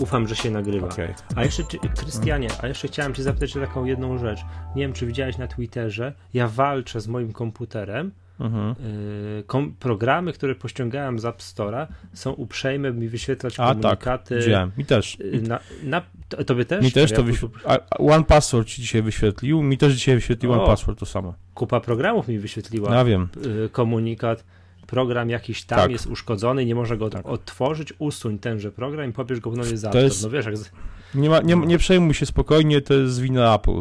ufam, że się nagrywa. Okej. A jeszcze, Krystianie, a jeszcze chciałem cię zapytać o taką jedną rzecz. Nie wiem, czy widziałeś na Twitterze, ja walczę z moim komputerem. Mhm. Yy, kom, programy, które pościągałem z App Store'a są uprzejme mi wyświetlać A tak, komunikaty. widziałem. Mi też. yy, Na, na, to, tobie też? Mi też Ja to wyświetlił. One Password ci dzisiaj wyświetlił. Mi też dzisiaj wyświetlił O. One Password to samo. Kupa programów mi wyświetliła Ja wiem. yy, komunikat. Program jakiś tam Tak. jest uszkodzony, nie może go Tak. odtworzyć, usuń tenże program i pobierz go ponownie za To App jest- Store. No wiesz, jak. Nie, ma, nie, nie przejmuj się spokojnie, to jest wina Apple.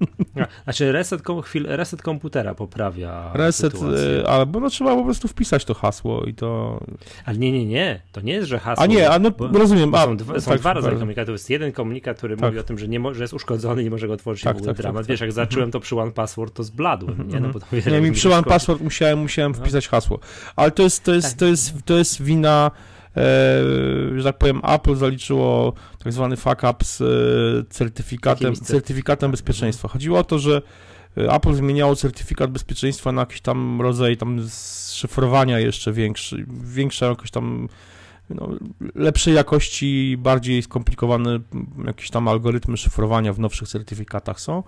Znaczy reset, chwil, reset komputera poprawia Reset, sytuację. e, albo no trzeba po prostu wpisać to hasło i to... Ale nie, nie, nie. To nie jest, że hasło... A nie, a no bo- rozumiem. A, są dwa, są tak, dwa rodzaje komunikatów. Jest jeden komunikat, który Tak. mówi o tym, że, nie mo- że jest uszkodzony, nie może go otworzyć Tak, i w ogóle tak, dramat. tak, Wiesz, tak. jak zacząłem to przy One Password, to zbladłem, nie? No bo to wiesz, Nie, mi przy One Password musiałem, musiałem No. wpisać hasło. Ale to jest, to jest, Tak. to jest, to jest wina, że tak powiem, Apple zaliczyło tak zwany fuck up z e, certyfikatem, certyfikatem bezpieczeństwa. Chodziło o to, że e, Apple zmieniało certyfikat bezpieczeństwa na jakiś tam rodzaj tam szyfrowania jeszcze większy, większa jakoś tam no, lepszej jakości, bardziej skomplikowane jakieś tam algorytmy szyfrowania w nowszych certyfikatach są.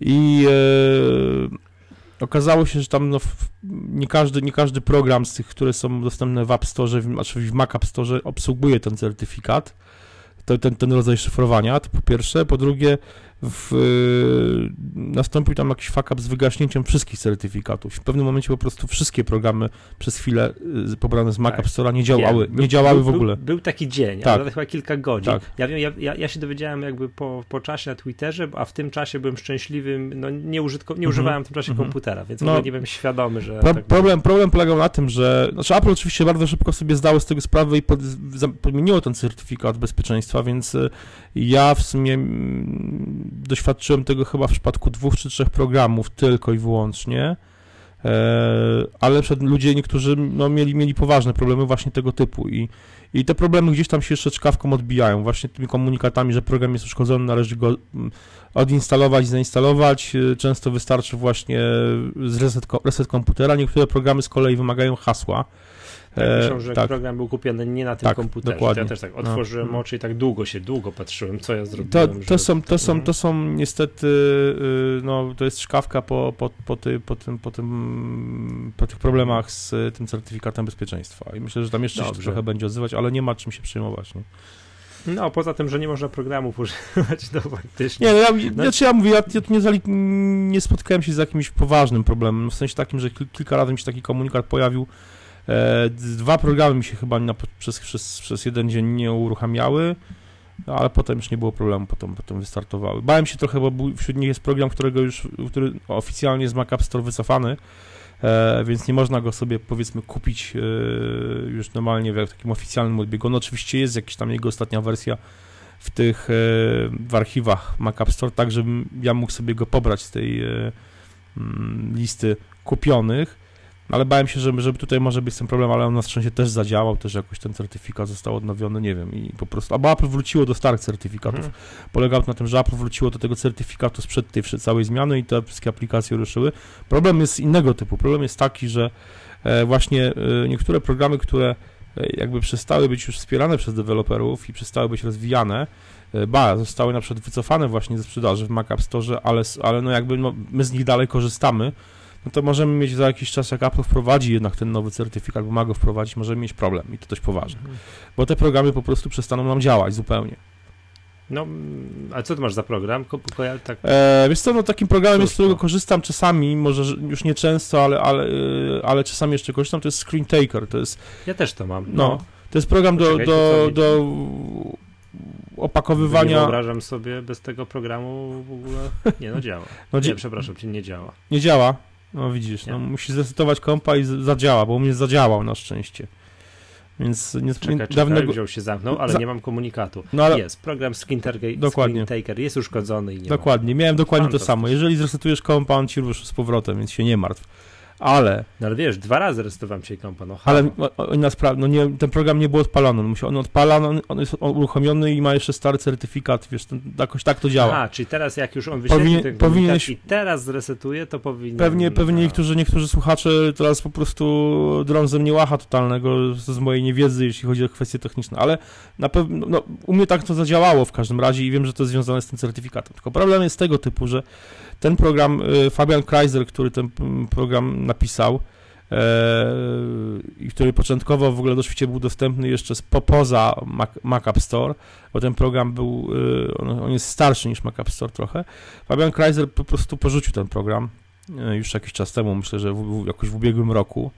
I e, okazało się, że tam no, nie, każdy, nie każdy program z tych, które są dostępne w App Store, w, znaczy w Mac App Store obsługuje ten certyfikat, to, ten, ten rodzaj szyfrowania, to po pierwsze. Po drugie, w, y, nastąpił tam jakiś fuck z wygaśnięciem wszystkich certyfikatów. W pewnym momencie po prostu wszystkie programy przez chwilę y, pobrane z Mac Tak. App Store'a nie działały, Wiem. nie działały był, w ogóle. Był, był taki dzień, Tak. ale chyba kilka godzin. Tak. Ja wiem, ja, ja, się dowiedziałem jakby po, po czasie na Twitterze, a w tym czasie byłem szczęśliwym, no nie, użytko, nie Mhm. używałem w tym czasie Mhm. komputera, więc No. nie byłem świadomy, że Pro, tak problem, problem polegał na tym, że znaczy Apple oczywiście bardzo szybko sobie zdało z tego sprawę i pod, podmieniło ten certyfikat bezpieczeństwa, więc y, ja w sumie mm, doświadczyłem tego chyba w przypadku dwóch czy trzech programów tylko i wyłącznie. E, ale przed ludzie niektórzy no, mieli, mieli poważne problemy właśnie tego typu i, i te problemy gdzieś tam się jeszcze czkawką odbijają, właśnie tymi komunikatami, że program jest uszkodzony, należy go mm, odinstalować, zainstalować. Y, Często wystarczy właśnie reset, reset komputera. Niektóre programy z kolei wymagają hasła. Tak, że tak. program był kupiony nie na tym Tak, komputerze. dokładnie. Ja też tak otworzyłem No. oczy i tak długo się, długo patrzyłem, co ja To, zrobiłem. to, że- są, to, są, Mhm. to są niestety, y, no, to jest szkawka po, po, po, ty, po, tym, po, tym, po tych problemach z tym certyfikatem bezpieczeństwa. I myślę, że tam jeszcze się Dobrze. trochę będzie odzywać, ale nie ma czym się przejmować. Nie, No, poza tym, że nie można programów używać, to faktycznie. nie no, ja, No. znaczy ja mówię, ja, ja tu nie, zali, nie spotkałem się z jakimś poważnym problemem, w sensie takim, że kil- kilka razy mi się taki komunikat pojawił. E, dwa programy mi się chyba na, przez, przez, przez jeden dzień nie uruchamiały. No, ale potem już nie było problemu, potem, potem wystartowały. Bałem się trochę, bo wśród nich jest program, którego już, który oficjalnie jest Mac App Store wycofany, e, więc nie można go sobie powiedzmy kupić e, już normalnie w takim oficjalnym odbiegu. On oczywiście jest jakaś tam jego ostatnia wersja w tych, w archiwach Mac App Store, tak żebym ja mógł sobie go pobrać z tej mm, listy kupionych, ale bałem się, że, że tutaj może być ten problem, ale on na szczęście też zadziałał, też jakoś ten certyfikat został odnowiony, nie wiem, i po prostu, albo Apple wróciło do starych certyfikatów. Mhm. Polegało to na tym, że Apple wróciło do tego certyfikatu sprzed tej całej zmiany i te wszystkie aplikacje ruszyły. Problem jest innego typu. Problem jest taki, że e, właśnie e, niektóre programy, które e, jakby przestały być już wspierane przez deweloperów i przestały być rozwijane, ba, zostały na przykład wycofane właśnie ze sprzedaży w Mac App Store, ale, ale no jakby no, my z nich dalej korzystamy, no to możemy mieć za jakiś czas, jak Apple wprowadzi jednak ten nowy certyfikat, bo ma go wprowadzić, możemy mieć problem i to dość poważny, bo te programy po prostu przestaną nam działać zupełnie. No, mm, a co ty masz za program? Ko, tak, E, wiesz co, no takim programem, z Cóż, którego no. korzystam czasami, może że już nie często, ale, ale, e, ale czasami jeszcze korzystam, to jest Screen Taker, to jest, ja też to mam. no, to jest program do, Poczekaj, do, do Nie opakowywania, wyobrażam sobie bez tego programu w ogóle. Nie, no działa. no, Nie, przepraszam cię, nie działa. nie działa, no widzisz, no, musisz zresetować kompa i zadziała, bo u mnie zadziałał na szczęście, więc nie, Czekaj, czekaj, dawnego, wziął się zamknął, ale Za- nie mam komunikatu. no ale Jest, program Screen Dokładnie. Screen Taker jest uszkodzony i nie dokładnie, miałem dokładnie to Fantastycznie. samo, jeżeli zresetujesz kompa, on ci ruszy z powrotem, więc się nie martw. Ale, No ale wiesz, dwa razy resetowałem się kompa, no ale halo. o- o- inna sprawa, no nie, ten program nie był odpalony, on, musi, on odpalany, on, on jest uruchomiony i ma jeszcze stary certyfikat, wiesz, ten, jakoś tak to działa. Aha, czyli teraz jak już on wyświetli Powinien- ten powinieneś- i teraz zresetuje, to powinien... Pewnie, pewnie A. niektórzy, niektórzy słuchacze teraz po prostu drą ze mnie łacha totalnego z, z mojej niewiedzy, jeśli chodzi o kwestie techniczne, ale na pewno, no, u mnie tak to zadziałało w każdym razie i wiem, że to jest związane z tym certyfikatem. Tylko problem jest tego typu, że ten program, y, Fabian Kreiser, który ten mm, program napisał e, i który początkowo w ogóle do świecie był dostępny jeszcze poza Mac, Mac App Store, bo ten program był, y, on, jest starszy niż Mac App Store trochę, Fabian Kreiser po prostu porzucił ten program e, już jakiś czas temu, myślę, że w, jakoś w ubiegłym roku.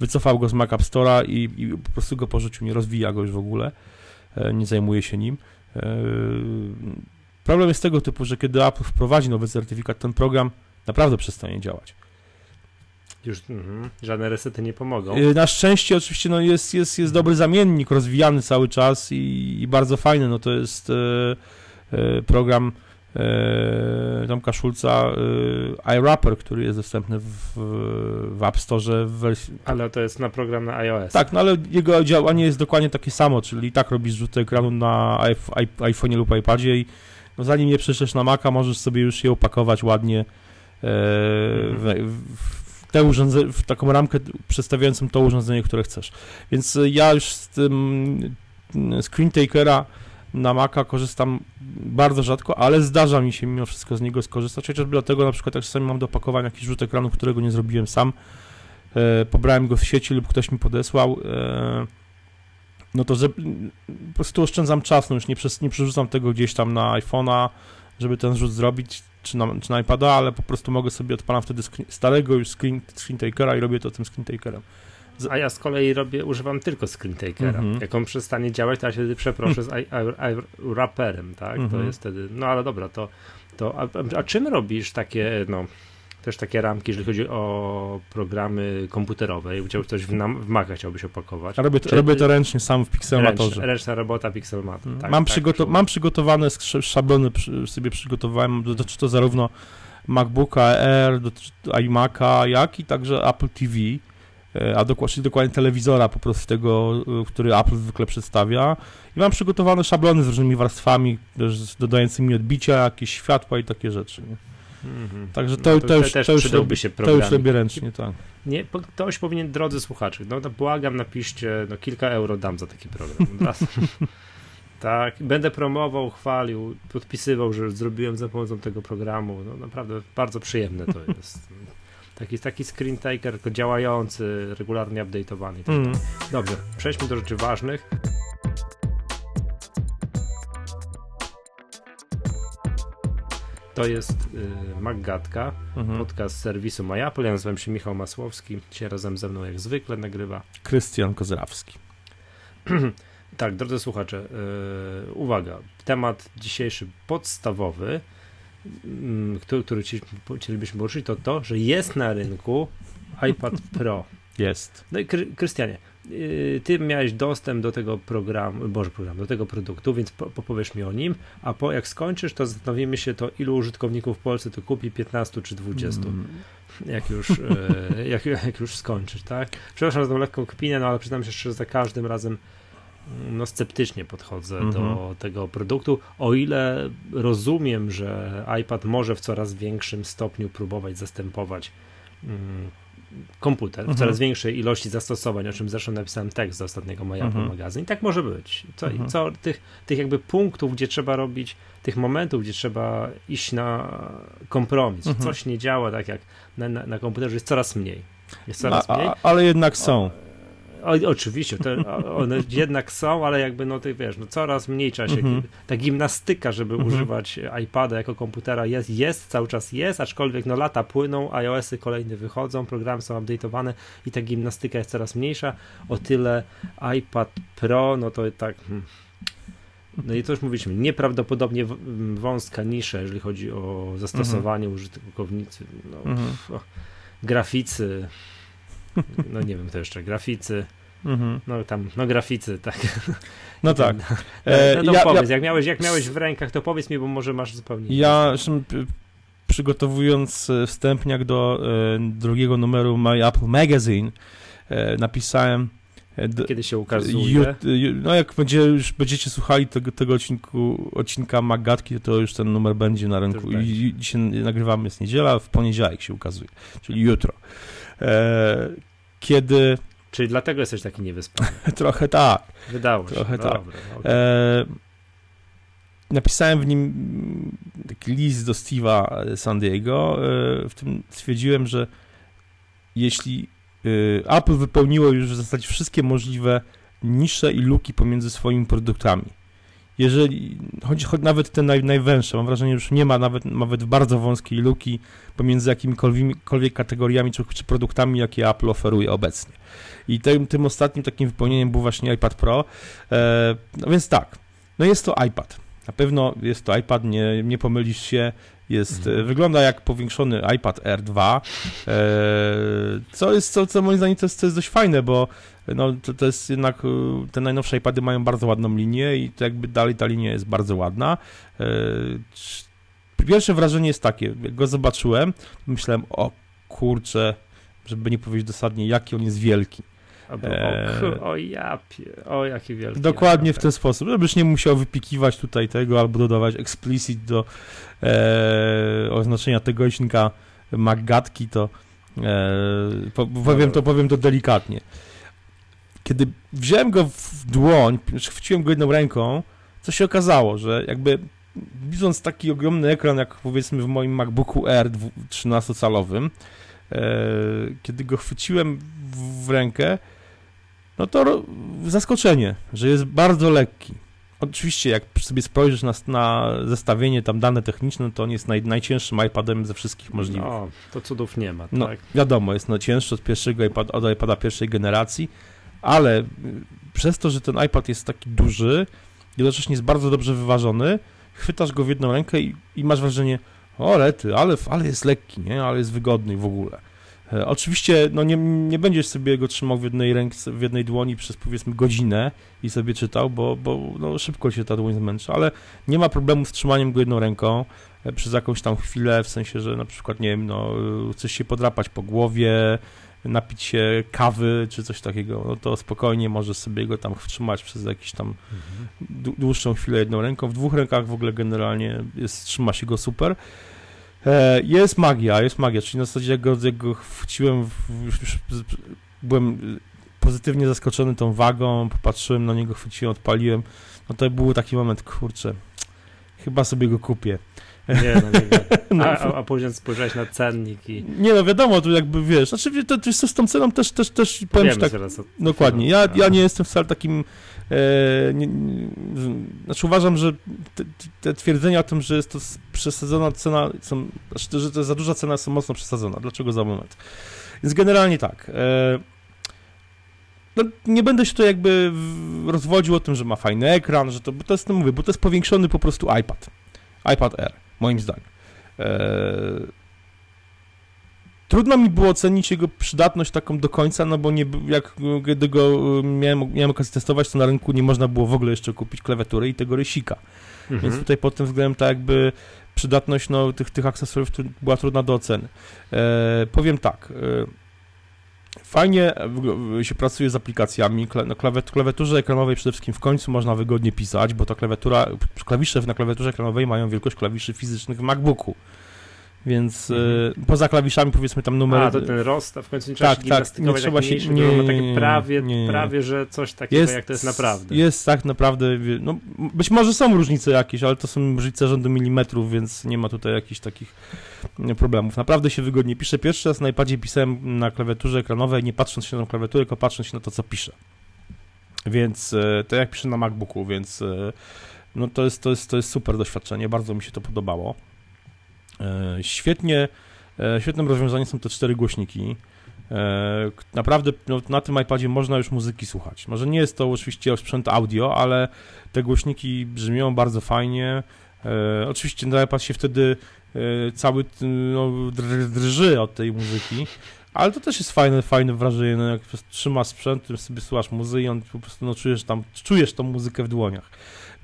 Wycofał go z Mac App Store'a i, i po prostu go porzucił, nie rozwija go już w ogóle, e, nie zajmuje się nim. Problem jest tego typu, że kiedy Apple wprowadzi nowy certyfikat, ten program naprawdę przestanie działać. Już mhm, żadne resety nie pomogą. E, Na szczęście oczywiście no, jest, jest, jest dobry zamiennik, rozwijany cały czas i, i bardzo fajny. No, to jest e, e, program e, Tomka Szulca e, iWrapper, który jest dostępny w, w App Store w wersji... Ale to jest na program na iOS. Tak, no ale jego działanie jest dokładnie takie samo, czyli i tak robisz rzut ekranu na iP- iP- iPhone'ie lub iPadzie i no, zanim je przeszesz na Maca, możesz sobie już je opakować ładnie e, w, w, w, te w taką ramkę przedstawiającą to urządzenie, które chcesz. Więc e, ja już z tym mm, screen takera na Maca korzystam bardzo rzadko, ale zdarza mi się mimo wszystko z niego skorzystać, chociażby dlatego na przykład jak czasami mam do opakowania jakiś rzut ekranu, którego nie zrobiłem sam, e, pobrałem go z sieci lub ktoś mi podesłał, no to że, po prostu oszczędzam czas, no już nie, przez, nie przerzucam tego gdzieś tam na iPhone'a, żeby ten rzut zrobić, czy na, czy na iPada, ale po prostu mogę sobie odpalam wtedy screen, starego już screen, screen takera i robię to tym screen takerem. A ja z kolei robię, używam tylko screen takera. Mhm. Jak on przestanie działać, to ja się wtedy przeproszę z i- i- iWrapperem, tak? To Mhm. jest wtedy, no ale dobra, to, to a, a czym robisz takie, no, też takie ramki, jeżeli chodzi o programy komputerowe? Chciałbyś coś w, nam, w Maca chciałbyś opakować? Robię, to, Czy- robię to ręcznie sam w Ręcz, Pixelmatorze. ręczna robota Pixelmat. Tak, mam, tak, przygoto- mam przygotowane sz- szablony, sobie przygotowałem, dotyczy to zarówno MacBooka Air, iMac'a, jak i także Apple TV, e, a dokładnie, dokładnie telewizora po prostu tego, e, który Apple zwykle przedstawia. I mam przygotowane szablony z różnymi warstwami, dodającymi odbicia, jakieś światła i takie rzeczy. Nie? Mhm. Także No to, to, już, też to, już przydałby robię, się to program. już robię ręcznie, tak. Nie, ktoś powinien, drodzy słuchacze, no to błagam, napiszcie, no kilka euro dam za taki program. Tak, będę promował, chwalił, podpisywał, że zrobiłem za pomocą tego programu. No naprawdę bardzo przyjemne to jest. Taki, taki screen taker działający, regularnie update'owany. tak Mm. Dobrze, przejdźmy do rzeczy ważnych. To jest y, Maggatka, Mhm. podcast serwisu MyApple. Ja nazywam się Michał Masłowski. Dzisiaj razem ze mną jak zwykle nagrywa. Krystian Kozrawski. Tak, drodzy słuchacze, yy, uwaga. Temat dzisiejszy podstawowy, mm, który, który ci- chcielibyśmy poruszyć, to to, że jest na rynku iPad Pro. Jest. No i Kry- Krystianie, ty miałeś dostęp do tego programu, boże programu, do tego produktu, więc po, powiesz mi o nim, a po jak skończysz, to zastanowimy się to, ilu użytkowników w Polsce to kupi, 15 czy 20. Mm. jak już, e, jak, jak już skończysz, tak? Przepraszam za tą lekką kpinę, no ale przyznam się szczerze, za każdym razem mm, no sceptycznie podchodzę Mhm. do tego produktu, o ile rozumiem, że iPad może w coraz większym stopniu próbować zastępować mm, komputer w Mhm. coraz większej ilości zastosowań, o czym zresztą napisałem tekst z ostatniego Apple Mhm. magazyn. I tak może być. Co, Mhm. co tych, tych jakby punktów, gdzie trzeba robić, tych momentów, gdzie trzeba iść na kompromis. Mhm. Coś nie działa tak jak na, na, na komputerze, jest coraz mniej. Jest coraz A, mniej. a, ale jednak są. O, oczywiście, o- one jednak są, ale jakby no ty wiesz, no coraz mniej trzeba się, Mhm. ta gimnastyka, żeby Mhm. używać iPada jako komputera jest, jest, cały czas jest, aczkolwiek no lata płyną, iOSy kolejne wychodzą, programy są update'owane i ta gimnastyka jest coraz mniejsza, o tyle iPad Pro, no to tak... Hmm. No i to już mówiliśmy, nieprawdopodobnie wąska nisza, jeżeli chodzi o zastosowanie użytkownicy, no, Mhm. graficy, no nie wiem to jeszcze, graficy, Mhm. no tam, no graficy, tak. No tak. E, no, no ja- powiedz, jak, miałeś, jak miałeś w rękach, to powiedz mi, bo może masz zupełnie Ja zresztą, przygotowując e, wstępniak do e, drugiego numeru My Apple Magazine, napisałem kiedy się ukazuje? no jak będzie, już będziecie słuchali tego, tego odcinku, odcinka Magatki, to już ten numer będzie na rynku. I dzisiaj nagrywamy, jest niedziela, w poniedziałek się ukazuje, czyli jutro. E, kiedy... Czyli dlatego jesteś taki niewyspany. trochę tak. Wydało się. Trochę tak. Dobra, okay. e, napisałem w nim taki list do Steve'a San Diego, e, w tym stwierdziłem, że jeśli Y, Apple wypełniło już w zasadzie wszystkie możliwe nisze i luki pomiędzy swoimi produktami. Jeżeli, choć, choć nawet te naj, najwęższe, mam wrażenie, że już nie ma nawet, nawet bardzo wąskiej luki pomiędzy jakimikolwiek kategoriami czy, czy produktami, jakie Apple oferuje obecnie. I tym, tym ostatnim takim wypełnieniem był właśnie iPad Pro. E, no więc tak, no jest to iPad. Na pewno jest to iPad, nie, nie pomylisz się, jest, mhm. E, wygląda jak powiększony iPad Air 2, e, co jest, co, co moim zdaniem to jest, to jest dość fajne, bo no, to, to jest jednak, e, te najnowsze iPady mają bardzo ładną linię i to jakby dalej ta linia jest bardzo ładna. Pierwsze wrażenie jest takie, jak go zobaczyłem, myślałem, o kurczę, żeby nie powiedzieć dosadnie, jaki on jest wielki. Albo, eee, o, o japie, o jaki wielki. Dokładnie w ten sposób, żebyś nie musiał wypikiwać tutaj tego albo dodawać explicit do e, oznaczenia tego odcinka Maggatki, to e, powiem, to powiem to delikatnie. Kiedy wziąłem go w dłoń, chwyciłem go jedną ręką, co się okazało, że jakby widząc taki ogromny ekran, jak powiedzmy w moim MacBooku Air 13-calowym, e, kiedy go chwyciłem w rękę, no to zaskoczenie, że jest bardzo lekki. Oczywiście, jak sobie spojrzysz na, na zestawienie, tam dane techniczne, to on jest naj, najcięższym iPadem ze wszystkich możliwych. No, to cudów nie ma, no, tak? Wiadomo, jest najcięższy od pierwszego iPada, od iPada pierwszej generacji, ale y, przez to, że ten iPad jest taki duży, jednocześnie jest bardzo dobrze wyważony, chwytasz go w jedną rękę i, i masz wrażenie, o lety, ale, ale jest lekki, nie? ale jest wygodny w ogóle. E, oczywiście no nie, nie będziesz sobie go trzymał w jednej ręce, w jednej dłoni przez powiedzmy godzinę i sobie czytał, bo, bo no, szybko się ta dłoń zmęczy, ale nie ma problemu z trzymaniem go jedną ręką e, przez jakąś tam chwilę, w sensie, że na przykład, nie wiem, no, chcesz się podrapać po głowie, napić się kawy czy coś takiego, no to spokojnie możesz sobie go tam wtrzymać przez jakiś tam mhm. dłuższą chwilę jedną ręką. W dwóch rękach w ogóle generalnie jest, trzyma się go super. E, jest magia, jest magia, czyli na zasadzie jak go, jak go już byłem pozytywnie zaskoczony tą wagą, popatrzyłem na niego, chwyciłem, odpaliłem, no to był taki moment, kurczę, chyba sobie go kupię. Nie, no nie. No, a, a, a później spojrzałeś na cennik i... Nie, no wiadomo, tu jakby wiesz, znaczy to, to, z tą ceną też, też, też powiem tak, zaraz dokładnie, ja, ja nie jestem wcale takim nie, nie, znaczy uważam, że te, te, twierdzenia o tym, że jest to przesadzona cena, są, znaczy, że to jest za duża cena, są mocno przesadzona. Dlaczego za moment? Więc generalnie tak. E, no, nie będę się tu jakby rozwodził o tym, że ma fajny ekran, że to, bo to jest, no mówię, bo to jest powiększony po prostu iPad. iPad Air, moim zdaniem. Trudno mi było ocenić jego przydatność taką do końca, no bo nie, jak gdy go y, miałem, miałem okazję testować, to na rynku nie można było w ogóle jeszcze kupić klawiatury i tego rysika. Mhm. Więc tutaj pod tym względem tak jakby przydatność no, tych, tych akcesoriów była trudna do oceny. E, powiem tak, e, fajnie się pracuje z aplikacjami. Na klawiaturze ekranowej przede wszystkim w końcu można wygodnie pisać, bo ta klawiatura, klawisze na klawiaturze ekranowej mają wielkość klawiszy fizycznych w MacBooku. Więc mhm. y, poza klawiszami powiedzmy tam numer... A, to ten rost, a w końcu nie trzeba tak, się tak, nie trzeba się... Nie, nie, nie, prawie, nie, prawie, że coś takiego jest, jak to jest naprawdę. Jest tak naprawdę, no być może są różnice jakieś, ale to są różnice rzędu milimetrów, więc nie ma tutaj jakichś takich problemów. Naprawdę się wygodnie pisze. Pierwszy raz na iPadzie pisałem na klawiaturze ekranowej, nie patrząc się na klawiaturę, tylko patrząc się na to, co piszę. Więc e, to jak piszę na MacBooku, więc e, no to jest, to jest, to jest super doświadczenie, bardzo mi się to podobało. E, świetnie, e, świetnym rozwiązaniem są te cztery głośniki. E, naprawdę no, na tym iPadzie można już muzyki słuchać. Może nie jest to oczywiście sprzęt audio, ale te głośniki brzmią bardzo fajnie. Oczywiście na iPad się wtedy cały no, drży od tej muzyki, ale to też jest fajne, fajne wrażenie, no, jak trzymasz sprzęt, sobie słuchasz muzyki i on po prostu no, czujesz tam, czujesz tą muzykę w dłoniach.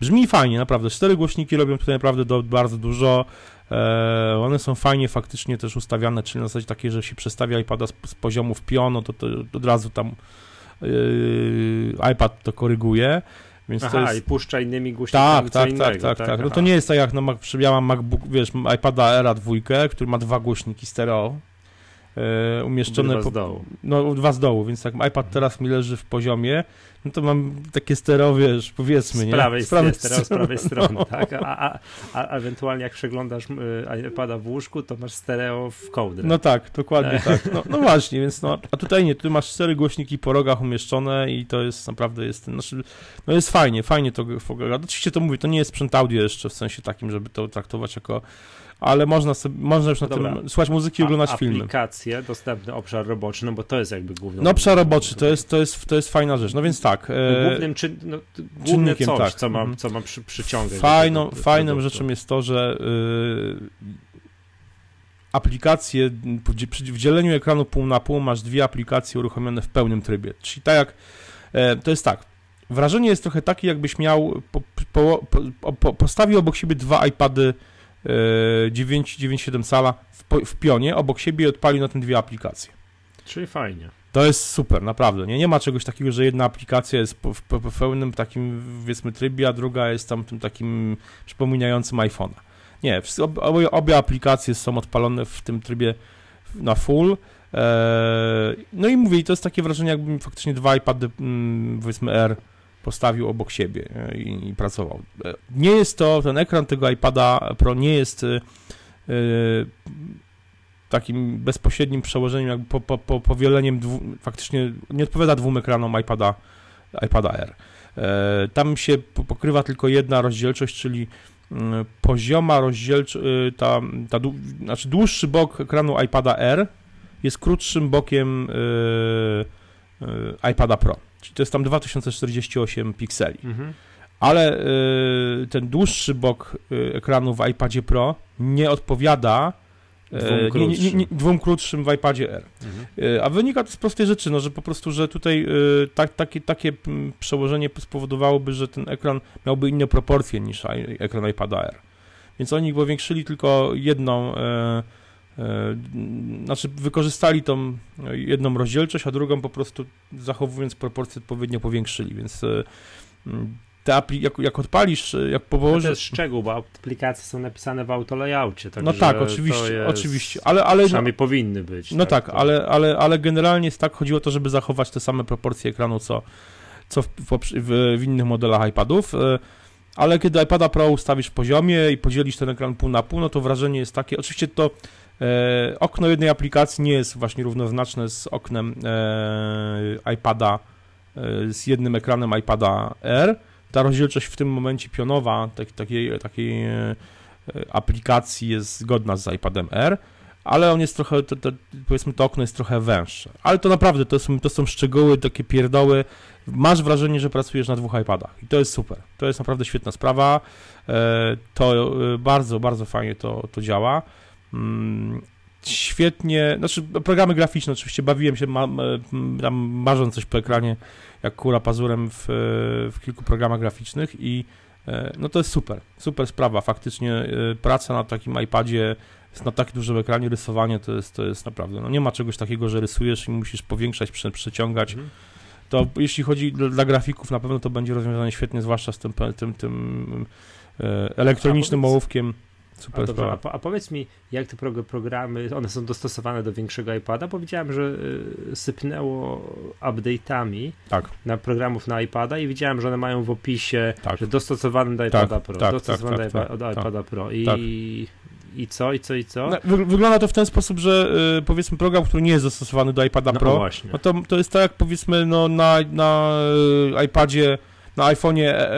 Brzmi fajnie, naprawdę. Cztery głośniki robią tutaj naprawdę do, bardzo dużo. E, one są fajnie faktycznie też ustawiane, czyli na zasadzie takiej, że się przestawia iPada z, z poziomu w piono, to, to od razu tam yy, iPad to koryguje. Więc Aha, to jest... i puszcza innymi głośnikami Tak, tak, innego, tak, tak, tak. No Aha. to nie jest tak jak Mac, ja mam MacBook, wiesz, iPada Era 2, który ma dwa głośniki stereo e, umieszczone po, z dołu. no dwa z dołu, więc jak iPad teraz mi leży w poziomie, no to mam takie stereo, wiesz, powiedzmy, Z nie? prawej, Z prawej strony, z prawej strony, no. tak? A, a, a ewentualnie jak przeglądasz y, iPada w łóżku, to masz stereo w kołdrę. No tak, dokładnie tak. No, no właśnie, więc no, a tutaj nie, tu masz cztery głośniki po rogach umieszczone i to jest naprawdę jest, znaczy, no jest fajnie, fajnie to wygląda. Oczywiście to mówię, to nie jest sprzęt audio jeszcze w sensie takim, żeby to traktować jako, ale można sobie, można już na Dobra. tym słuchać muzyki i oglądać A, filmy. aplikacje, dostępny obszar roboczy, no bo to jest jakby główny. No obszar roboczy, to jest, to jest, to jest fajna rzecz. No więc tak. e, Głównym czyn, no, główne coś, tak. co ma, Mhm. co ma przy, przyciągać. Fajną, fajną rzeczą jest to, że y, aplikacje, w dzieleniu ekranu pół na pół masz dwie aplikacje uruchomione w pełnym trybie. Czyli tak jak, e, to jest tak, wrażenie jest trochę takie, jakbyś miał, po, po, po, po, postawił obok siebie dwa iPady 9, 9,7 cala w, po- w pionie, obok siebie i odpalił na tym dwie aplikacje. Czyli fajnie. To jest super, naprawdę. Nie, nie ma czegoś takiego, że jedna aplikacja jest w, po, w pełnym takim, powiedzmy, trybie, a druga jest tam tym takim przypominającym iPhone'a. Nie, obie, obie aplikacje są odpalone w tym trybie na full. Eee, no i mówię, i to jest takie wrażenie, jakbym faktycznie dwa iPady, mm, powiedzmy R, postawił obok siebie e, i, i pracował. E, Nie jest to, ten ekran tego iPada Pro nie jest e, takim bezpośrednim przełożeniem, jakby po, po, po, powieleniem, dwu, faktycznie nie odpowiada dwóm ekranom iPada, iPada R. E, tam się po- pokrywa tylko jedna rozdzielczość, czyli pozioma rozdzielczość, ta, ta, znaczy dłuższy bok ekranu iPada R jest krótszym bokiem iPada Pro. Czyli to jest tam 2048 pikseli. Mhm. Ale y, ten dłuższy bok y, ekranu w iPadzie Pro nie odpowiada y, Dwóm nie, nie, nie, krótszym. nie, dwóm krótszym w iPadzie R. Mhm. Y, A wynika to z prostej rzeczy, no, że po prostu, że tutaj tak, takie, takie przełożenie spowodowałoby, że ten ekran miałby inne proporcje niż ekran iPada R. Więc oni powiększyli tylko jedną, znaczy wykorzystali tą jedną rozdzielczość, a drugą po prostu zachowując proporcje odpowiednio powiększyli, więc e, te apli, jak, jak odpalisz, e, jak No to położysz... jest szczegół, bo aplikacje są napisane w autolayoutie. No także tak, to oczywiście, jest, oczywiście, ale, ale no, Przynajmniej powinny być. no tak, to- ale, ale, ale generalnie jest tak, chodziło o to, żeby zachować te same proporcje ekranu, co, co w, w, w, innych modelach iPadów, e, ale kiedy iPada Pro ustawisz w poziomie i podzielisz ten ekran pół na pół, no to wrażenie jest takie, oczywiście to e, okno jednej aplikacji nie jest właśnie równoznaczne z oknem e, iPada, e, z jednym ekranem iPada R, ta rozdzielczość w tym momencie pionowa tak, takiej, takiej e, aplikacji jest zgodna z iPadem R, ale on jest trochę, to, to, powiedzmy to okno jest trochę węższe. Ale to naprawdę, to są, to są szczegóły, takie pierdoły. Masz wrażenie, że pracujesz na dwóch iPadach i to jest super. To jest naprawdę świetna sprawa. E, To e, bardzo, bardzo fajnie to, to działa. Mm, Świetnie, znaczy programy graficzne oczywiście, bawiłem się ma, tam marząc coś po ekranie, jak kura pazurem w, w kilku programach graficznych i e, no to jest super, super sprawa, faktycznie e, praca na takim iPadzie na tak dużym ekranie, rysowanie to jest, to jest naprawdę, no nie ma czegoś takiego, że rysujesz i musisz powiększać, prze, przeciągać, Mhm. to jeśli chodzi dla, grafików, na pewno to będzie rozwiązanie świetnie, zwłaszcza z tym, tym, tym e, elektronicznym A ołówkiem, A, super dobrze, a, po, a powiedz mi, jak te prog- programy, one są dostosowane do większego iPada? Powiedziałem, że y, sypnęło update'ami Tak. na programów na iPada i widziałem, że one mają w opisie, Tak. że dostosowane do iPada Pro, tak, dostosowane tak, do, tak, do tak, iPada Pro i, tak. i co, i co, i co? No, wy, wygląda to w ten sposób, że y, powiedzmy program, który nie jest dostosowany do iPada No Pro. No to, to jest tak jak powiedzmy no, na, na e, iPadzie, na iPhone'ie e,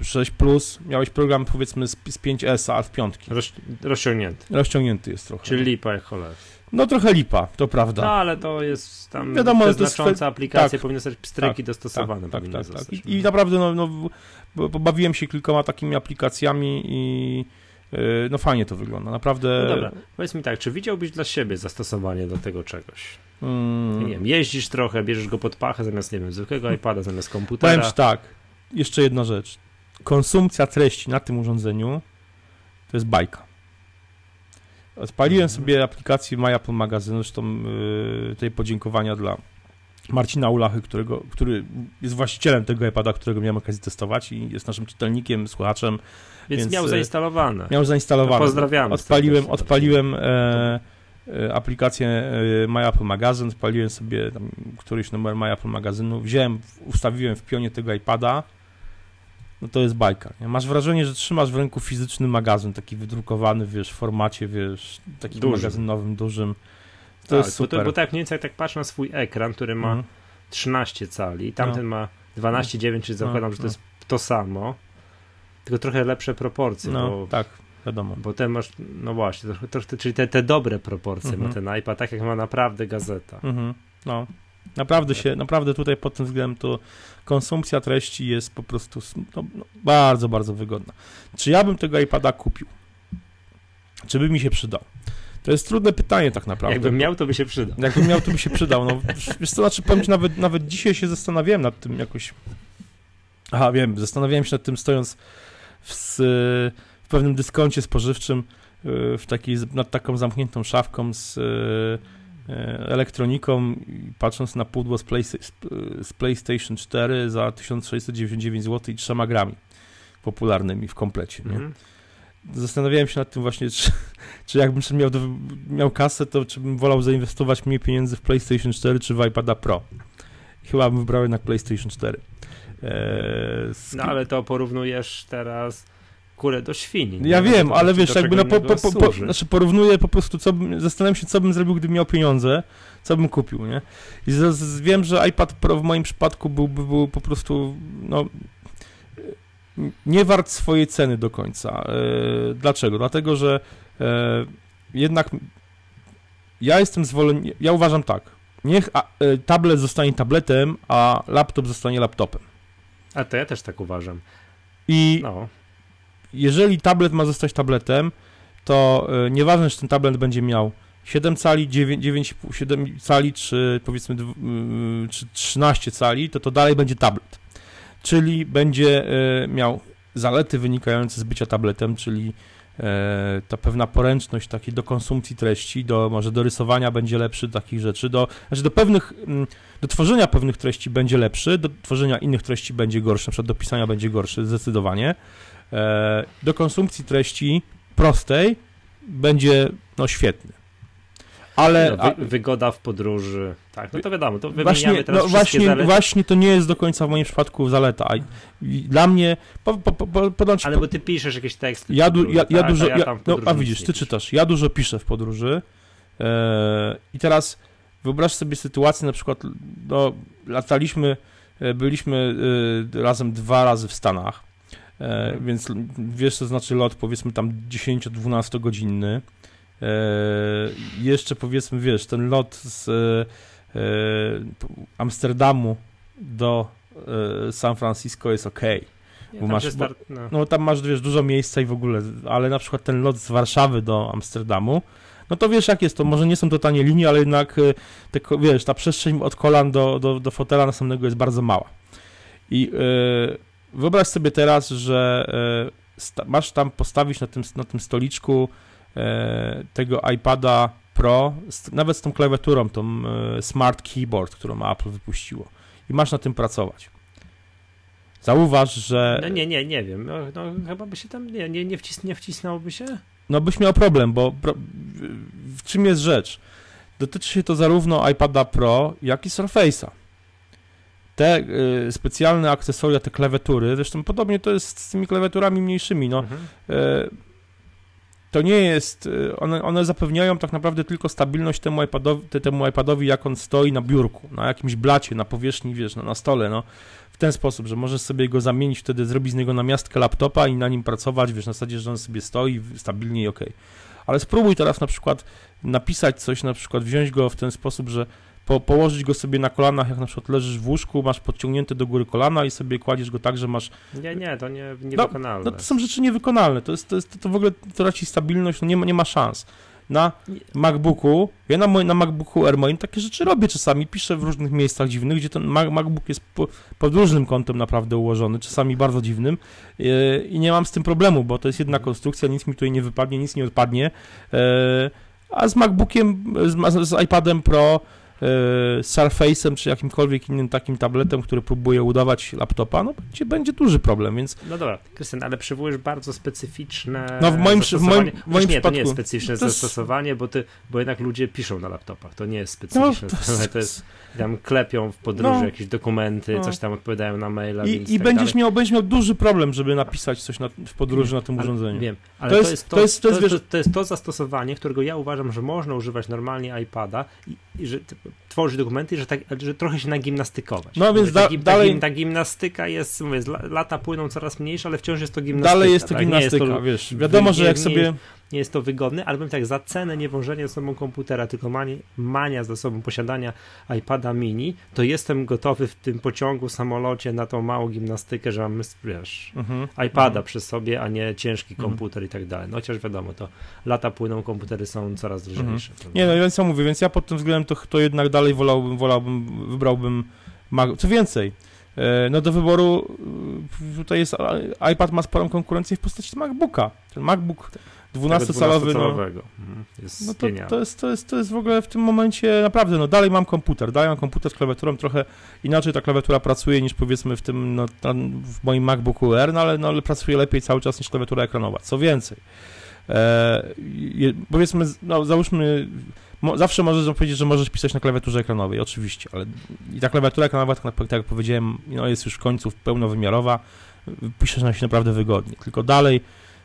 e, 6 Plus miałeś program powiedzmy z, z 5S, a w piątki. Roz, rozciągnięty. Rozciągnięty jest trochę. Czyli lipa jak cholera. No trochę lipa, to prawda. No ale to jest tam Wiadomo, to jest aplikacje tak. powinny zostać pstryki Tak, dostosowane. tak, tak, tak, tak. zostać. I, I naprawdę no, no, pobawiłem się kilkoma takimi aplikacjami i e, no fajnie to wygląda, naprawdę. No dobra, powiedz mi tak, czy widziałbyś dla siebie zastosowanie do tego czegoś? Mm, Nie wiem, jeździsz trochę, bierzesz go pod pachę zamiast, nie wiem, zwykłego iPada, zamiast komputera. Powiem ci tak, jeszcze jedna rzecz. Konsumpcja treści na tym urządzeniu to jest bajka. Odpaliłem Mhm. sobie aplikację My Apple Magazine, zresztą yy, tej podziękowania dla Marcina Ulachy, którego, który jest właścicielem tego iPada, którego miałem okazję testować i jest naszym czytelnikiem, słuchaczem. Więc, Więc, miał e, zainstalowane. Miał zainstalowane. To pozdrawiamy Odpaliłem, odpaliłem e, e, aplikację e, My Apple Magazine, odpaliłem sobie któryś numer My Apple Magazynu, wziąłem, ustawiłem w pionie tego iPada, no to jest bajka. Nie? Masz wrażenie, że trzymasz w ręku fizyczny magazyn, taki wydrukowany, wiesz, w formacie, wiesz, takim Dużym. magazynowym, dużym. To tak, jest Bo, super. to, bo tak mniej więcej jak tak patrzę na swój ekran, który ma Mhm. 13 cali, tamten ma 12,9, czyli No, zakładam, że to no. jest to samo, tylko trochę lepsze proporcje, No, bo, tak, wiadomo. bo ten masz, no właśnie, trochę, trochę, czyli te, te dobre proporcje Mhm. ma ten iPad, tak jak ma naprawdę gazeta. Mhm. No. Naprawdę się, naprawdę tutaj pod tym względem to konsumpcja treści jest po prostu no, no, bardzo, bardzo wygodna. Czy ja bym tego iPada kupił? Czy by mi się przydał? To jest trudne pytanie tak naprawdę. Jakbym miał, to by się przydał. Jakbym miał, to by się przydał. No, wiesz co, znaczy powiem ci, nawet, nawet dzisiaj się zastanawiałem nad tym jakoś. Aha, wiem, zastanawiałem się nad tym stojąc w, pewnym dyskoncie spożywczym, yy, w takiej, nad taką zamkniętą szafką z yy, yy, elektroniką i patrząc na pudło z, Play, z PlayStation 4 za 1699 zł i 3 grami popularnymi w komplecie. Mhm. Zastanawiałem się nad tym właśnie, czy, czy jakbym miał, miał kasę, to czy bym wolał zainwestować mniej pieniędzy w PlayStation 4 czy w iPada Pro. Chyba bym wybrał jednak PlayStation 4. Eee, z- No ale to porównujesz teraz kurę do świni. ja No, wiem, to ale wiesz, jakby no, po, po, po, po, znaczy porównuję po prostu, co zastanawiam się, co bym zrobił, gdybym miał pieniądze, co bym kupił, nie? I z, z, wiem, że iPad Pro w moim przypadku byłby był po prostu, no, nie wart swojej ceny do końca. E, dlaczego? Dlatego, że e, jednak ja jestem zwolennikiem, ja uważam tak, niech a, e, tablet zostanie tabletem, a laptop zostanie laptopem. A to ja też tak uważam. I No, jeżeli tablet ma zostać tabletem, to y, nieważne, czy ten tablet będzie miał 7 cali, 9, 9,5, 7 cali, czy powiedzmy czy 13 cali, to to dalej będzie tablet. Czyli będzie y, miał zalety wynikające z bycia tabletem, czyli e, ta pewna poręczność takiej do konsumpcji treści, do może do rysowania będzie lepszy, takich rzeczy, do, znaczy do pewnych, do tworzenia pewnych treści będzie lepszy, do tworzenia innych treści będzie gorszy, na przykład do pisania będzie gorszy, zdecydowanie. E, do konsumpcji treści prostej będzie no świetny. Ale no, wy, wygoda w podróży. Tak, no to wiadomo, to wymieniamy właśnie, teraz no właśnie, zalety. właśnie to nie jest do końca w moim przypadku zaleta. Dla mnie, po, po, po, po, podam ci Ale bo ty piszesz jakieś teksty. ja, podróży, ja, ja tak, dużo, a ja, no, a widzisz, ty czytasz, ja dużo piszę w podróży e, i teraz wyobraź sobie sytuację, na przykład, no, lataliśmy, e, byliśmy razem dwa razy w Stanach. Więc l- wiesz, co znaczy lot, powiedzmy tam 10-12 godzinny, e, jeszcze powiedzmy, wiesz, ten lot z e, Amsterdamu do e, San Francisco jest ok. Bo tam masz- się start, no. No tam masz, wiesz, dużo miejsca i w ogóle, ale na przykład ten lot z Warszawy do Amsterdamu, no to wiesz jak jest, to może nie są to tanie linie, ale jednak, te, wiesz, ta przestrzeń od kolan do, do, do fotela następnego jest bardzo mała. I y, wyobraź sobie teraz, że sta, masz tam postawić na tym, na tym stoliczku y, tego iPada Pro, nawet z tą klawiaturą, tą y, Smart Keyboard, którą Apple wypuściło. I masz na tym pracować. Zauważ, że... no nie, nie, nie wiem. No, no, chyba by się tam nie, nie, nie, wcis, nie wcisnąłby się? No byś miał problem, bo w czym jest rzecz? Dotyczy się to zarówno iPada Pro, jak i Surface'a. Te y, specjalne akcesoria, te klawiatury, zresztą podobnie to jest z tymi klawiaturami mniejszymi, no, Mhm. y, to nie jest, y, one, one zapewniają tak naprawdę tylko stabilność temu iPadowi, te- temu iPadowi, jak on stoi na biurku, na jakimś blacie, na powierzchni, wiesz, no, na stole, no, w ten sposób, że możesz sobie go zamienić, wtedy zrobić z niego namiastkę laptopa i na nim pracować, wiesz, na zasadzie, że on sobie stoi stabilnie i okej. Ale spróbuj teraz na przykład napisać coś, na przykład wziąć go w ten sposób, że po, położyć go sobie na kolanach, jak na przykład leżysz w łóżku, masz podciągnięte do góry kolana i sobie kładziesz go tak, że masz Nie, nie, to nie, niewykonalne. no to są rzeczy niewykonalne. To, jest, to, jest, to w ogóle traci stabilność, no nie, ma, nie ma szans. na MacBooku, ja na, moim, na MacBooku Air moim takie rzeczy robię czasami, piszę w różnych miejscach dziwnych, gdzie ten MacBook jest po, pod różnym kątem naprawdę ułożony, czasami bardzo dziwnym yy, i nie mam z tym problemu, bo to jest jedna konstrukcja, nic mi tutaj nie wypadnie, nic nie odpadnie, yy, a z MacBookiem, z, z iPadem Pro E, Surface'em czy jakimkolwiek innym takim tabletem, który próbuje udawać laptopa, no będzie, będzie duży problem, więc... No dobra, Krystian, ale przywołujesz bardzo specyficzne No w moim, w moim, w moim nie, przypadku... to nie jest specyficzne to zastosowanie, bo, ty, bo jednak ludzie piszą na laptopach, to nie jest specyficzne no, to, jest... to jest tam klepią w podróży no, jakieś dokumenty, no. coś tam odpowiadają na maila, I, i tak będziesz, miał, będziesz miał duży problem, żeby napisać coś na, w podróży na tym ale, urządzeniu. Wiem, ale to, jest, to, jest, to, jest, to, jest, to, jest to zastosowanie, którego ja uważam, że można używać normalnie iPada i, i że tworzyć dokumenty, że, tak, że trochę się nagimnastykować. No więc da, ta, dalej... Ta, gimnastyka jest, mówię, lata płyną coraz mniejsze, ale wciąż jest to gimnastyka. Dalej jest to tak? gimnastyka, jest to, wiesz, wiadomo, że jak sobie... Nie jest to wygodne, ale bym tak, za cenę nie wążenia ze sobą komputera, tylko mania, mania za sobą posiadania iPada mini, to jestem gotowy w tym pociągu, samolocie na tą małą gimnastykę, że mam, wiesz, mhm. iPada mhm. przy sobie, a nie ciężki mhm. komputer i tak dalej. No chociaż wiadomo, to lata płyną, komputery są coraz drożniejsze. Mhm. Nie, no więc co mówię, więc ja pod tym względem to, to jednak dalej wolałbym, wolałbym, wybrałbym, co więcej, e, no do wyboru tutaj jest iPad ma sporą konkurencję w postaci MacBooka. Ten MacBook 12-calowy. No, mhm, jest no to, to, jest, to, jest, to jest w ogóle w tym momencie naprawdę, no dalej mam komputer, dalej mam komputer z klawiaturą, trochę inaczej ta klawiatura pracuje niż powiedzmy w tym, no, w moim MacBooku Air, no ale, no ale pracuje lepiej cały czas niż klawiatura ekranowa. Co więcej, e, powiedzmy, no załóżmy, mo, zawsze możesz powiedzieć, że możesz pisać na klawiaturze ekranowej, oczywiście, ale i ta klawiatura ekranowa, tak, tak jak powiedziałem, no, jest już w końcu pełnowymiarowa, piszesz na się naprawdę wygodnie, tylko dalej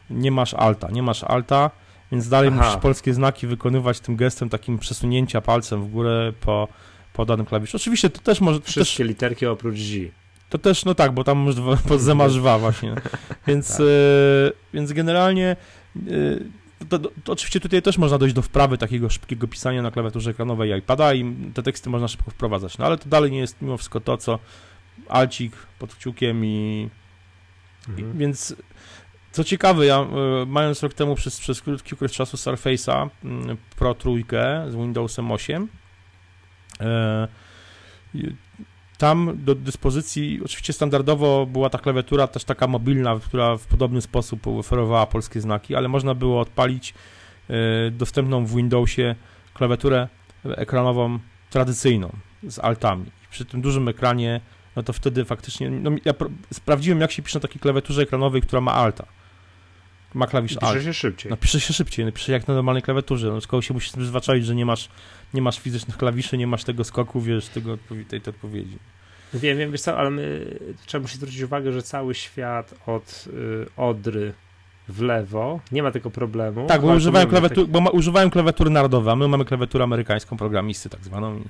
nie masz alta, nie masz alta, więc dalej Aha. musisz polskie znaki wykonywać tym gestem takim przesunięcia palcem w górę po, po danym klawiszu. Oczywiście to też może... To Wszystkie też, literki oprócz Z. To też, no tak, bo tam pod zemasz właśnie. Więc, tak. y, więc generalnie y, to, to, to, oczywiście tutaj też można dojść do wprawy takiego szybkiego pisania na klawiaturze ekranowej iPada i te teksty można szybko wprowadzać. No ale to dalej nie jest mimo wszystko to, co alcik pod kciukiem i, mhm. i więc co ciekawe, ja e, mając rok temu przez, przez krótki okres czasu Surface'a mm, Pro trójkę z Windowsem 8, e, tam do dyspozycji, oczywiście standardowo była ta klawiatura też taka mobilna, która w podobny sposób oferowała polskie znaki, ale można było odpalić e, dostępną w Windowsie klawiaturę ekranową tradycyjną z altami. Przy tym dużym ekranie, no to wtedy faktycznie, no ja sprawdziłem jak się pisze na takiej klawiaturze ekranowej, która ma alta ma klawisz Alt. Pisze się szybciej. No pisze się szybciej, no, pisze jak na normalnej klawiaturze. No, tylko się musisz przyzwyczaić, że nie masz, nie masz fizycznych klawiszy, nie masz tego skoku, wiesz, tego, tej, tej odpowiedzi. Wiem, wiem, wiesz co, ale my, trzeba musi zwrócić uwagę, że cały świat od y, Odry w lewo, nie ma tego problemu. Tak, bo używają, klawiatur, taki... bo ma, używają klawiatury narodowe, a my mamy klawiaturę amerykańską, programisty tak zwaną.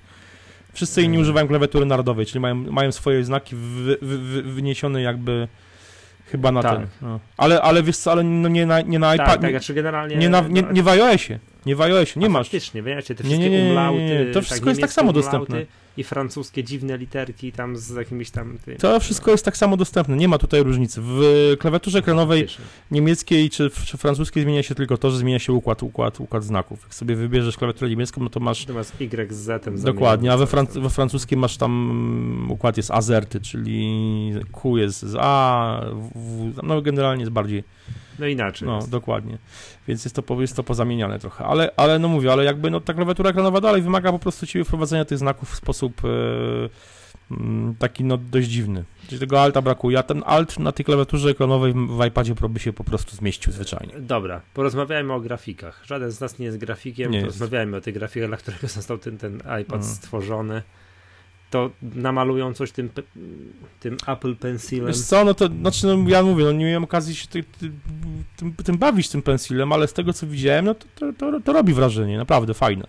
Wszyscy inni hmm. używają klawiatury narodowej, czyli mają, mają swoje znaki wy, wy, wyniesione jakby Chyba na tak. ten. No. Ale, ale wiesz co, ale no nie na, nie na iPad. Tak, tak, znaczy generalnie. Nie, na, nie, nie w iOSie. Nie w iOSie, nie A masz. Faktycznie, wiecie, te wszystkie nie, nie, nie, umlauty, to wszystko tak, jest tak samo dostępne i francuskie dziwne literki tam z jakimiś tam... Tym, to wszystko jest tak samo dostępne, nie ma tutaj różnicy. W klawiaturze ekranowej niemieckiej czy, czy francuskiej zmienia się tylko to, że zmienia się układ, układ, układ znaków. Jak sobie wybierzesz klawiaturę niemiecką, no to masz... Natomiast Y z Z. Dokładnie, a we, Fran we francuskiej masz tam układ jest azerty, czyli Q jest z A, w, no generalnie jest bardziej no inaczej. No, jest. dokładnie. Więc jest to, jest to pozamieniane trochę. Ale, ale no mówię, ale jakby no, ta klawiatura ekranowa dalej wymaga po prostu ciebie wprowadzenia tych znaków w sposób mm, taki no dość dziwny. Czyli tego alta brakuje, a ten alt na tej klawiaturze ekranowej w iPadzie Pro by się po prostu zmieścił zwyczajnie. Dobra, porozmawiajmy o grafikach. Żaden z nas nie jest grafikiem, nie porozmawiajmy jest. o tych grafikach, dla którego został ten, ten iPad mm. stworzony to namalują coś tym, tym Apple Pencilem. Wiesz co, no to znaczy, no, ja mówię, no nie miałem okazji się ty, ty, tym, tym bawić tym Pencilem, ale z tego co widziałem, no to, to, to, to robi wrażenie, naprawdę fajne.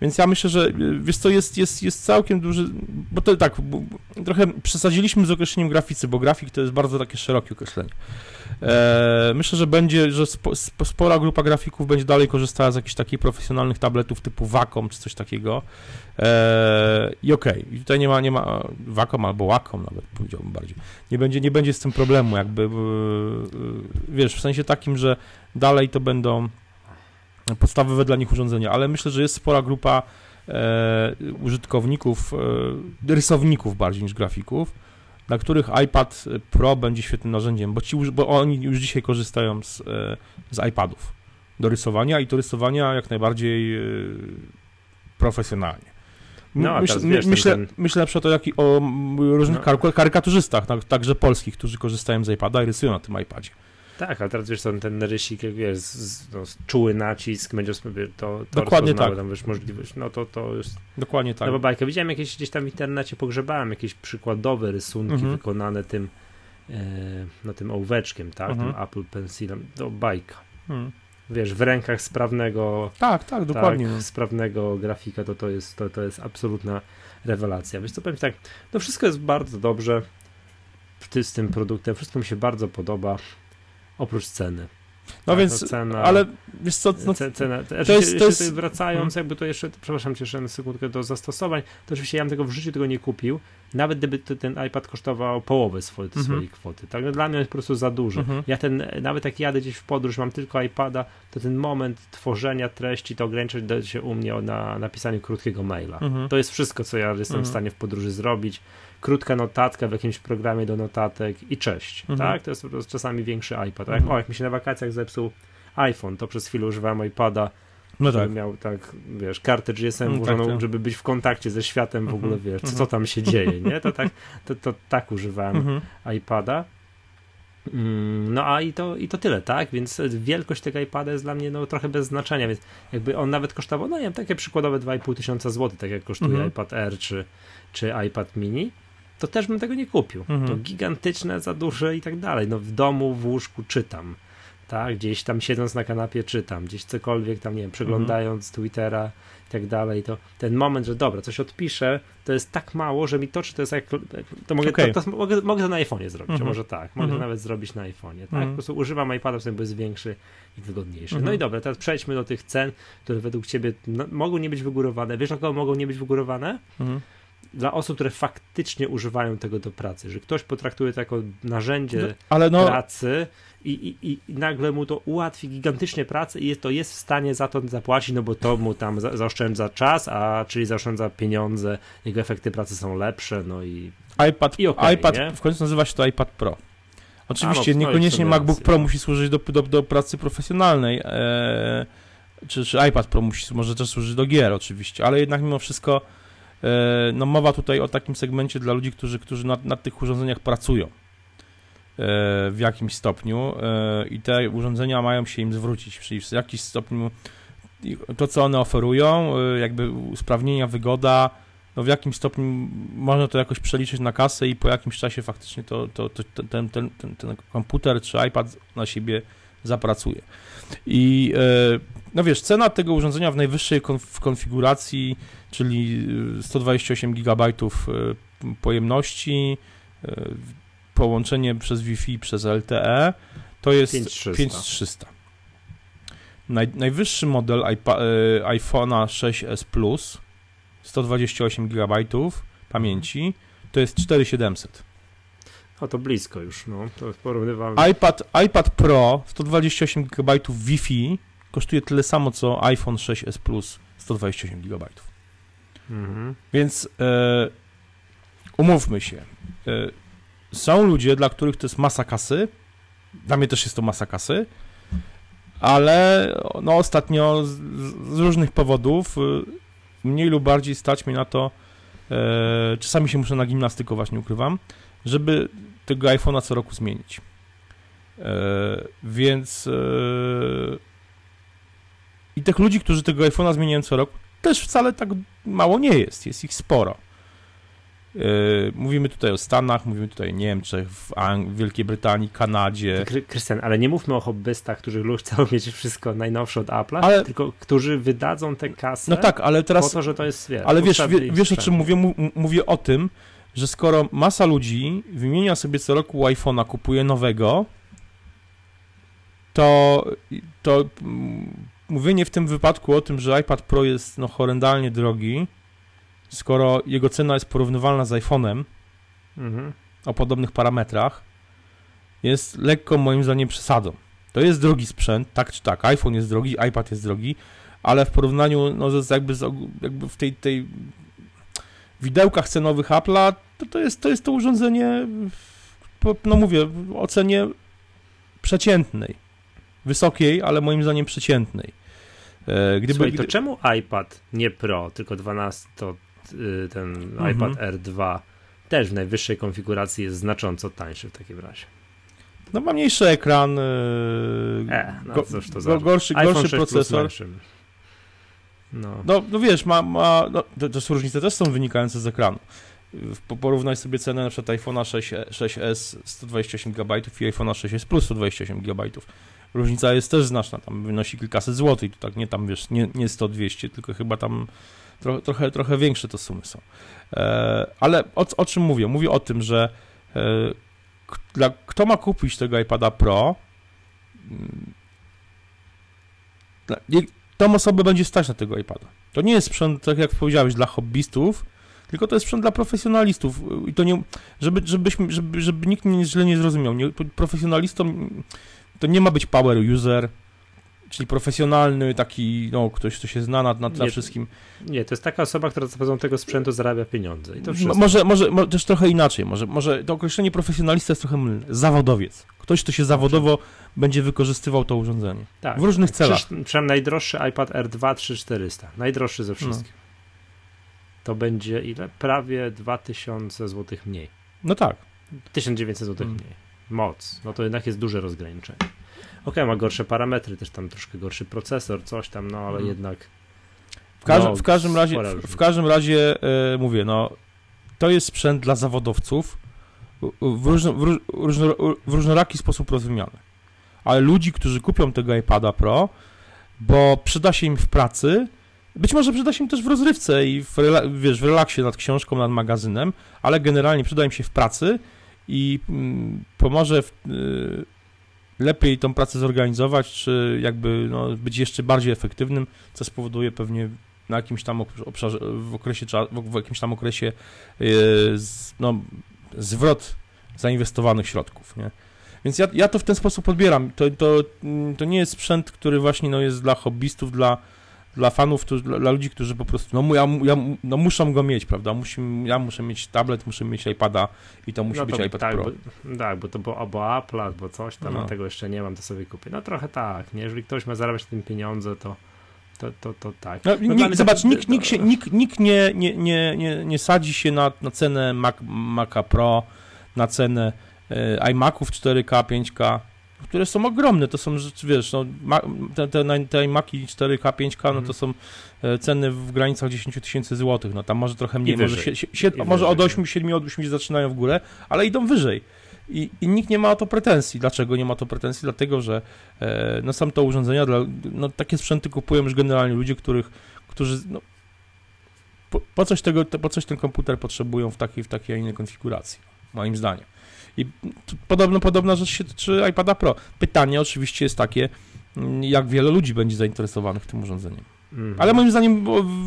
Więc ja myślę, że wiesz co, jest, jest, jest całkiem duży, bo to tak, bo, trochę przesadziliśmy z określeniem graficy, bo grafik to jest bardzo takie szerokie określenie. E, myślę, że będzie, że spo, spora grupa grafików będzie dalej korzystała z jakichś takich profesjonalnych tabletów typu Wacom czy coś takiego. E, I okej, okay. tutaj nie ma, nie ma Wacom albo Wacom nawet powiedziałbym bardziej. Nie będzie, nie będzie z tym problemu jakby, wiesz, w sensie takim, że dalej to będą podstawowe dla nich urządzenia, ale myślę, że jest spora grupa e, użytkowników, e, rysowników bardziej niż grafików, na których iPad Pro będzie świetnym narzędziem, bo, ci, bo oni już dzisiaj korzystają z, e, z iPadów do rysowania i to rysowania jak najbardziej e, profesjonalnie. No, myślę, wiesz, myślę, ten, myślę na przykład o, jak, o różnych no. karykaturzystach, także polskich, którzy korzystają z iPada i rysują na tym iPadzie. Tak, ale teraz wiesz, ten, ten rysik, jak wiesz, z, no, czuły nacisk, będzie to, to Dokładnie tak. tam wiesz, możliwość, no to to już... Dokładnie tak. No bajka, widziałem jakieś gdzieś tam w internecie, pogrzebałem jakieś przykładowe rysunki mhm. wykonane tym, e, no tym ołóweczkiem, tak, mhm. tym Apple Pencilem, to bajka. Mhm. Wiesz, w rękach sprawnego... Tak, tak, dokładnie. Tak, sprawnego grafika, to to jest, to, to jest absolutna rewelacja. Wiesz co, powiem tak, no wszystko jest bardzo dobrze z tym produktem, wszystko mi się bardzo podoba oprócz ceny. No tak, więc, cena, ale wiesz co, no, cena, to, to jest, to jest... wracając, jakby to jeszcze, przepraszam cię jeszcze na sekundkę do zastosowań, to oczywiście ja bym tego w życiu tego nie kupił, nawet gdyby ten iPad kosztował połowę swojej, mhm. swojej kwoty, tak, no, dla mnie jest po prostu za dużo. Mhm. Ja ten, nawet jak jadę gdzieś w podróż, mam tylko iPada, to ten moment tworzenia treści to ograniczyć się u mnie na napisaniu krótkiego maila. Mhm. To jest wszystko, co ja jestem w stanie w podróży zrobić krótka notatka w jakimś programie do notatek i cześć, mhm. tak? To jest po prostu czasami większy iPad. Tak? Mhm. O, jak mi się na wakacjach zepsuł iPhone, to przez chwilę używałem iPada, no tak. miał tak, wiesz, kartę GSM no, tak, tak. żeby być w kontakcie ze światem w ogóle, mhm. wiesz, co, co mhm. tam się dzieje, nie? To tak, to, to tak używałem mhm. iPada. Mm, no a i to, i to tyle, tak? Więc wielkość tego iPada jest dla mnie no, trochę bez znaczenia, więc jakby on nawet kosztował, no nie wiem, takie przykładowe 2,5 tysiąca złotych, tak jak kosztuje mhm. iPad Air czy, czy iPad mini, to też bym tego nie kupił. Mhm. To gigantyczne, za duże i tak dalej. No w domu, w łóżku czytam, tak? Gdzieś tam siedząc na kanapie czytam, gdzieś cokolwiek tam, nie wiem, przeglądając mhm. Twittera i tak dalej, to ten moment, że dobra, coś odpiszę, to jest tak mało, że mi to, czy to jest jak, to mogę, okay. to, to, mogę, mogę to na iPhone'ie zrobić, mhm. może tak, mogę to mhm. nawet zrobić na iPhone'ie, tak? Po prostu używam iPada, bo jest większy i wygodniejszy. No i dobra, teraz przejdźmy do tych cen, które według ciebie no, mogą nie być wygórowane. Wiesz, dlaczego mogą nie być wygórowane? Dla osób, które faktycznie używają tego do pracy, że ktoś potraktuje to jako narzędzie no, no... pracy i, i, i nagle mu to ułatwi gigantycznie pracę i jest, to jest w stanie za to zapłacić, no bo to mu tam za, zaoszczędza czas, a czyli zaoszczędza pieniądze, jego efekty pracy są lepsze, no i iPad, i okay, iPad nie? w końcu nazywa się to iPad Pro. Oczywiście, a, no, niekoniecznie MacBook Pro musi służyć do, do, do pracy profesjonalnej, e, czy, czy iPad Pro musi, może też służyć do gier oczywiście, ale jednak mimo wszystko no mowa tutaj o takim segmencie dla ludzi, którzy, którzy nad, nad tych urządzeniach pracują e, w jakimś stopniu e, i te urządzenia mają się im zwrócić, czyli w jakimś stopniu to, co one oferują, jakby usprawnienia, wygoda, no w jakim stopniu można to jakoś przeliczyć na kasę i po jakimś czasie faktycznie to, to, to ten, ten, ten, ten komputer czy iPad na siebie zapracuje. I no wiesz, cena tego urządzenia w najwyższej konf konfiguracji, czyli 128 GB y, pojemności, połączenie przez Wi-Fi przez LTE, to jest 5300. Naj, najwyższy model iPhone'a 6s Plus, 128 GB pamięci, to jest 4700. A to blisko już, no, to porównywałem. iPad, iPad Pro 128 GB Wi-Fi kosztuje tyle samo co iPhone 6s Plus 128 GB. Mhm. Więc e, umówmy się. E, są ludzie, dla których to jest masa kasy. Dla mnie też jest to masa kasy. Ale no, ostatnio z, z różnych powodów e, mniej lub bardziej stać mnie na to, e, czasami się muszę nagimnastykować, nie ukrywam, żeby tego iPhone'a co roku zmienić. E, więc e, i tych ludzi, którzy tego iPhone'a zmieniają co roku, też wcale tak mało nie jest. Jest ich sporo. Yy, mówimy tutaj o Stanach, mówimy tutaj o Niemczech, w, Ang- Wielkiej Brytanii, Kanadzie. Krystian, ale nie mówmy o hobbystach, którzy chcą mieć wszystko najnowsze od Apple'a, ale... tylko którzy wydadzą tę kasę no tak, ale teraz, po to, że to jest wiesz, Ale wiesz, wie, wiesz o czym mówię? Mówię o tym, że skoro masa ludzi wymienia sobie co roku iPhone'a, kupuje nowego, to, to mówienie w tym wypadku o tym, że iPad Pro jest no, horrendalnie drogi, skoro jego cena jest porównywalna z iPhone'em mhm. o podobnych parametrach, jest lekko moim zdaniem przesadą. To jest drogi sprzęt, tak czy tak. iPhone jest drogi, iPad jest drogi, ale w porównaniu, no z, jakby, z, jakby w tej, tej widełkach cenowych Apple'a, to, to, jest, to jest to urządzenie, no mówię, w ocenie przeciętnej. Wysokiej, ale moim zdaniem przeciętnej. E, gdyby, Słuchaj, to gdy... czemu iPad nie Pro, tylko 12, to y, ten mhm. iPad R2 też w najwyższej konfiguracji jest znacząco tańszy w takim razie? No ma mniejszy ekran, e, e, no, go, cóż to go, gorszy, gorszy procesor. No. no. No, wiesz, ma, ma no, to, to różnice też są wynikające z ekranu. Porównaj sobie cenę na przykład iPhone'a 6, 6s 128 GB i iPhone'a 6s Plus 128 GB. Różnica jest też znaczna, tam wynosi kilkaset złotych, to tak nie tam, wiesz, nie, nie 100-200, tylko chyba tam tro, trochę, trochę większe to sumy są. E, ale o, o czym mówię? Mówię o tym, że e, dla, kto ma kupić tego iPada Pro, mm, tą osobę będzie stać na tego iPada. To nie jest sprzęt, tak jak powiedziałeś, dla hobbystów, tylko to jest sprzęt dla profesjonalistów. I to nie, żeby, żebyśmy, żeby, żeby nikt mnie źle nie zrozumiał. Nie, profesjonalistom to nie ma być power user, czyli profesjonalny, taki, no, ktoś, kto się zna na, na, na wszystkim. Nie, to jest taka osoba, która za pomocą tego sprzętu zarabia pieniądze. I to wszystko. Może, może, może też trochę inaczej, może, może to określenie profesjonalista jest trochę mylne. Zawodowiec. Ktoś, kto się zawodowo będzie wykorzystywał to urządzenie. Tak. W różnych celach. Przynajmniej najdroższy iPad R2 3400. Najdroższy ze wszystkich. No. To będzie ile? Prawie 2000 zł mniej. No tak. 1900 zł hmm. mniej moc, no to jednak jest duże rozgraniczenie. Ok, ma gorsze parametry, też tam troszkę gorszy procesor, coś tam, no ale hmm. jednak. W, każdym, no, w każdym razie, w, w każdym razie e, mówię, no to jest sprzęt dla zawodowców w, różno, w, różno, w różnoraki sposób rozumiany. Ale ludzi, którzy kupią tego iPada Pro, bo przyda się im w pracy, być może przyda się im też w rozrywce i w, wiesz, w relaksie nad książką, nad magazynem, ale generalnie przyda im się w pracy i mm, pomoże w, y, lepiej tą pracę zorganizować, czy jakby no, być jeszcze bardziej efektywnym, co spowoduje pewnie na jakimś tam obszarze, w okresie, w jakimś tam okresie y, no, zwrot zainwestowanych środków, nie? Więc ja, ja to w ten sposób odbieram. To, to, to nie jest sprzęt, który właśnie no, jest dla hobbystów, dla, dla fanów, to, dla, dla, ludzi, którzy po prostu, no, ja, ja, no muszą go mieć, prawda? Musi, ja muszę mieć tablet, muszę mieć iPada i to musi no to, być iPad tak, Pro. Bo, tak, bo to było albo Apple, albo coś tam, no. tego jeszcze nie mam, to sobie kupię. No trochę tak, nie? Jeżeli ktoś ma zarabiać tym pieniądze, to to, to, to tak. No, no nie, zobacz, nikt, nikt, się, nikt, nikt nie, nie, nie, nie, nie sadzi się na, na cenę Mac, Maca Pro, na cenę e, iMaców 4K, 5K, które są ogromne, to są rzeczy, wiesz, no, te, te, te Maki 4K, 5K, no to mhm. są e, ceny w granicach 10 tysięcy złotych, no tam może trochę mniej, może, się, się, może od 8, 7, od 8 zaczynają w górę, ale idą wyżej. I, I, nikt nie ma o to pretensji. Dlaczego nie ma o to pretensji? Dlatego, że e, no, są to urządzenia, dla, no, takie sprzęty kupują już generalnie ludzie, których, którzy no, po, po, coś tego, po coś ten komputer potrzebują w takiej, w takiej, a innej konfiguracji, moim zdaniem. I podobno podobna rzecz się tyczy iPada Pro. Pytanie oczywiście jest takie, mm, jak wiele ludzi będzie zainteresowanych tym urządzeniem. Mm. Ale moim zdaniem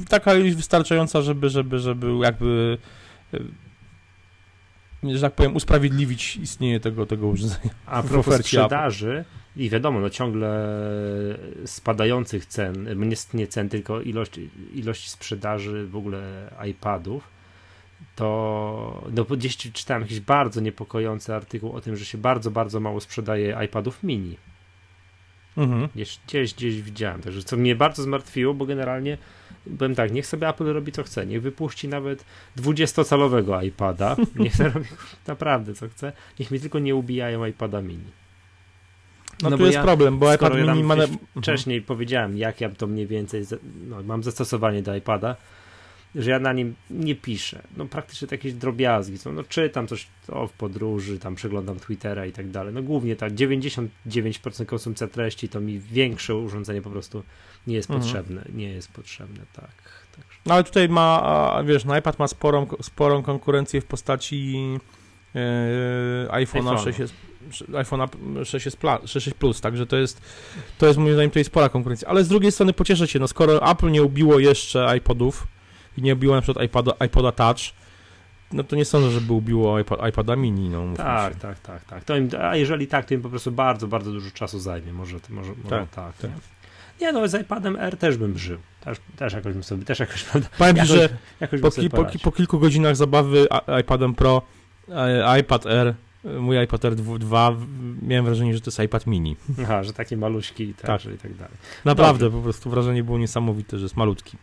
taka ilość wystarczająca, żeby, żeby, żeby jakby e, że tak powiem, usprawiedliwić istnienie tego, tego urządzenia. A propos sprzedaży i wiadomo, no ciągle spadających cen, nie, nie cen, tylko ilość, ilość sprzedaży w ogóle iPadów, to no, gdzieś czytałem jakiś bardzo niepokojący artykuł o tym, że się bardzo, bardzo mało sprzedaje iPadów mini. Mhm. Gdzieś, gdzieś, gdzieś widziałem, także co mnie bardzo zmartwiło, bo generalnie byłem tak, niech sobie Apple robi co chce, niech wypuści nawet 20-calowego iPada, niech sobie robi naprawdę co chce, niech mi tylko nie ubijają iPada mini. No, no tu jest ja, problem, bo iPad mini ma... Wcześniej mhm. powiedziałem, jak ja to mniej więcej, no, mam zastosowanie do iPada, że ja na nim nie piszę. No praktycznie to jakieś drobiazgi są. No czytam coś o, w podróży, tam przeglądam Twittera i tak dalej. No głównie tak, 99% konsumpcja treści to mi większe urządzenie po prostu nie jest mhm. potrzebne. Nie jest potrzebne, tak. Także. No ale tutaj ma, wiesz, no iPad ma sporą, sporą konkurencję w postaci yy, iPhone'a 6 jest iPhone'a 6 jest 6 Plus, także to jest, to jest moim zdaniem jest spora konkurencja. Ale z drugiej strony pocieszę się, no skoro Apple nie ubiło jeszcze iPodów, i nie obiło na przykład iPoda, iPoda Touch, no to nie sądzę, żeby ubiło iPad, iPada mini, no. Tak, się. tak, tak, tak. To im, a jeżeli tak, to im po prostu bardzo, bardzo dużo czasu zajmie. Może, może, może tak. Tak, tak. Nie? nie, no z iPadem R też bym żył. Też, też jakoś bym sobie, też jakoś, prawda, Powiem jakoś, że jakoś po, ki, po, po kilku godzinach zabawy iPadem Pro, e, iPad R, mój iPad R 2, w- miałem wrażenie, że to jest iPad mini. Aha, że takie maluśki i tak, Tak. i tak dalej. Naprawdę, po prostu wrażenie było niesamowite, że jest malutki.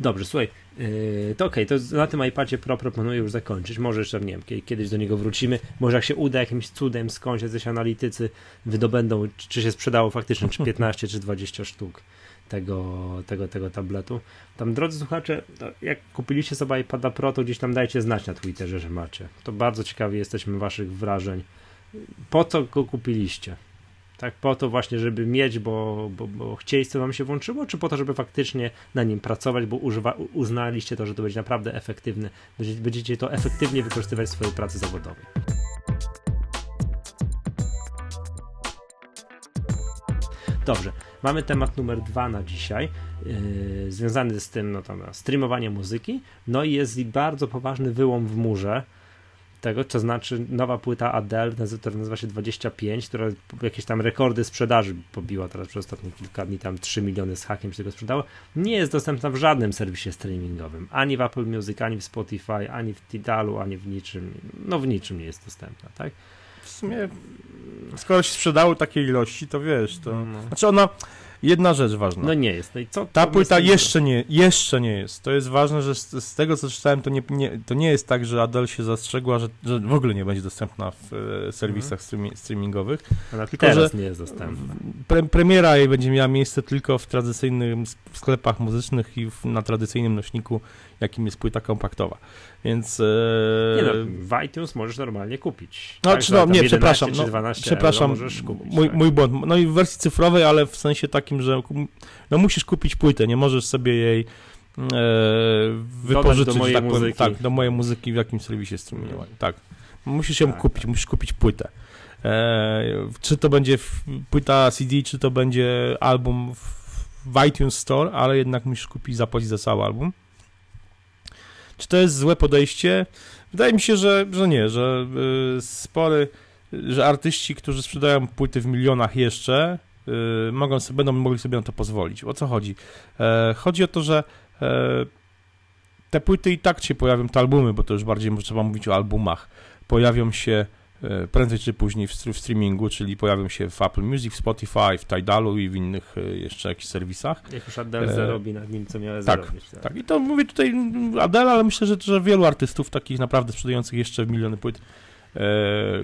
Dobrze, słuchaj, yy, to okej, to z- na tym iPadzie Pro proponuję już zakończyć. Może jeszcze, nie wiem, kie- kiedyś do niego wrócimy. Może jak się uda jakimś cudem skądś jacyś analitycy wydobędą, czy, się sprzedało faktycznie, czy 15, czy 20 sztuk tego, tego, tego tabletu. Tam, drodzy słuchacze, jak kupiliście sobie iPada Pro, to gdzieś tam dajcie znać na Twitterze, że macie. To bardzo ciekawi jesteśmy waszych wrażeń. Po co go kupiliście? Tak, po to właśnie, żeby mieć, bo, bo, bo chcieliście, wam się włączyło, czy po to, żeby faktycznie na nim pracować, bo używa, uznaliście to, że to będzie naprawdę efektywne, będziecie, to efektywnie wykorzystywać w swojej pracy zawodowej. Dobrze, mamy temat numer dwa na dzisiaj, yy, związany z tym, no tam, streamowanie muzyki, no i jest bardzo poważny wyłom w murze, tego, to znaczy nowa płyta Adele, która nazywa się 25, która jakieś tam rekordy sprzedaży pobiła teraz przez ostatnie kilka dni, tam 3 miliony z hakiem się tego sprzedało, nie jest dostępna w żadnym serwisie streamingowym, ani w Apple Music, ani w Spotify, ani w Tidalu, ani w niczym, no w niczym nie jest dostępna, tak? W sumie, skoro się sprzedały takie ilości, to wiesz, to... No, Znaczy ona, jedna rzecz ważna. no nie jest, no i co? Ta płyta jeszcze nie, jeszcze nie jest. To jest ważne, że z, z tego co czytałem, to nie, nie, to nie jest tak, że Adele się zastrzegła, że, że w ogóle nie będzie dostępna w e, serwisach streami, streamingowych. Ona tylko, teraz nie jest dostępna. Pre, premiera jej będzie miała miejsce tylko w tradycyjnym w sklepach muzycznych i w, na tradycyjnym nośniku, jakim jest płyta kompaktowa. Więc. E, Nie no, w iTunes możesz normalnie kupić. No, tak, czy no, nie, 11 przepraszam, no, 12 przepraszam, kupić. mój, tak. mój błąd. No i w wersji cyfrowej, ale w sensie takim, że no musisz kupić płytę, nie możesz sobie jej e, wypożyczyć, do mojej tak, powiem, muzyki. tak, do mojej muzyki w jakimś serwisie streamingowym. Tak. Musisz ją Tak, kupić, musisz kupić płytę. E, czy to będzie płyta CD, czy to będzie album w, w iTunes Store, ale jednak musisz kupić, zapłacić za cały album. Czy to jest złe podejście? Wydaje mi się, że, że nie, że y, spory, że artyści, którzy sprzedają płyty w milionach jeszcze, y, mogą sobie, będą mogli sobie na to pozwolić. O co chodzi? E, chodzi o to, że e, te płyty i tak się pojawią, te albumy, bo to już bardziej trzeba mówić o albumach, pojawią się prędzej czy później w, str- w streamingu, czyli pojawią się w Apple Music, w Spotify, w Tidalu i w innych e, jeszcze jakichś serwisach. Jak już Adele E, zarobi nad nim, co miała tak, zarobić. Tak, i to mówię tutaj Adele, ale myślę, że, że wielu artystów takich naprawdę sprzedających jeszcze miliony płyt, e,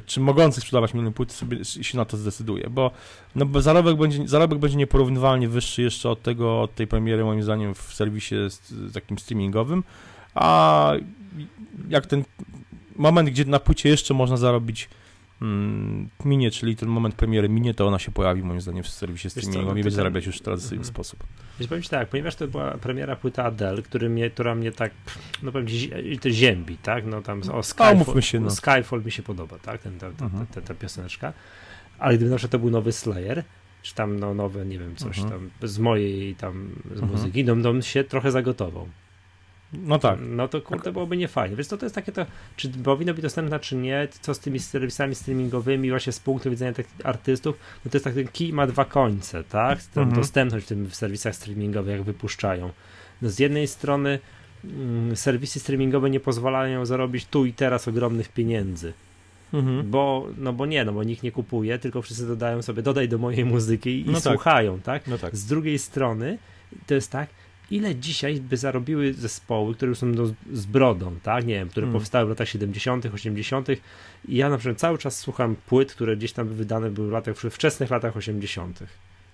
czy mogących sprzedawać miliony płyt sobie się na to zdecyduje, bo, no, bo zarobek, będzie, zarobek będzie nieporównywalnie wyższy jeszcze od tego, od tej premiery moim zdaniem w serwisie takim streamingowym, a jak ten moment, gdzie na płycie jeszcze można zarobić mm, minie, czyli ten moment premiery minie, to ona się pojawi moim zdaniem w serwisie co, no streamingowym i będzie zarabiać już w tradycyjny Mhm. sposób. Wiesz, powiem ci tak, ponieważ to była premiera płyta Adele, który mnie, która mnie tak, no powiem ci, to ziębi, tak? No tam o Skyfall, umówmy się, no. Skyfall mi się podoba, tak? Ten, ta, ta, Mhm. ta, ta, pioseneczka. Ale gdyby na przykład to był nowy Slayer, czy tam no, nowe, nie wiem, coś Mhm. tam z mojej tam z Mhm. muzyki, no, no się trochę zagotował. No tak. No to kurde byłoby niefajnie. Wiesz, to, to jest takie to, czy powinno być dostępna, czy nie, co z tymi serwisami streamingowymi, właśnie z punktu widzenia tych artystów, no to jest tak, ten kij ma dwa końce, tak? Tam Mhm. Dostępność w tym w serwisach streamingowych, jak wypuszczają. No z jednej strony mm, serwisy streamingowe nie pozwalają zarobić tu i teraz ogromnych pieniędzy, Mhm. bo, no bo nie, no bo nikt nie kupuje, tylko wszyscy dodają sobie, dodaj do mojej muzyki i No tak. słuchają, tak? No tak. Z drugiej strony to jest tak, ile dzisiaj by zarobiły zespoły, które już są no, z brodą, tak? Nie wiem, które Mm. powstały w latach 70., 80. I ja na przykład cały czas słucham płyt, które gdzieś tam wydane były w latach, w wczesnych latach 80.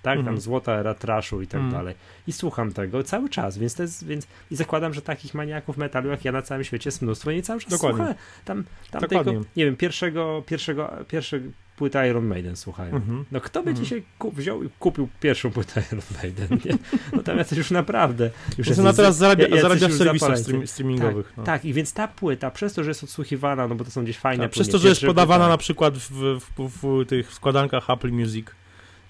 Tak, tam złota era trashu i tak Mm. dalej. I słucham tego cały czas, więc to jest, więc i zakładam, że takich maniaków metalu jak ja na całym świecie jest mnóstwo i nie cały czas Dokładnie. słucham. Tam, tam Dokładnie. tylko, nie wiem, pierwszego, pierwszego, pierwszego płyta Iron Maiden słuchają. Mhm. No kto by Mhm. dzisiaj wziął i kupił pierwszą płytę Iron Maiden, nie? No tam jacyś już naprawdę. Już jacyś- ona teraz zarabia, jacyś zarabia w serwisach stream, streamingowych. no. Tak, i więc ta płyta, przez to, że jest odsłuchiwana, no bo to są gdzieś fajne Tak, przez to, że jest podawana płyta, na przykład w, w, w, w tych składankach Apple Music,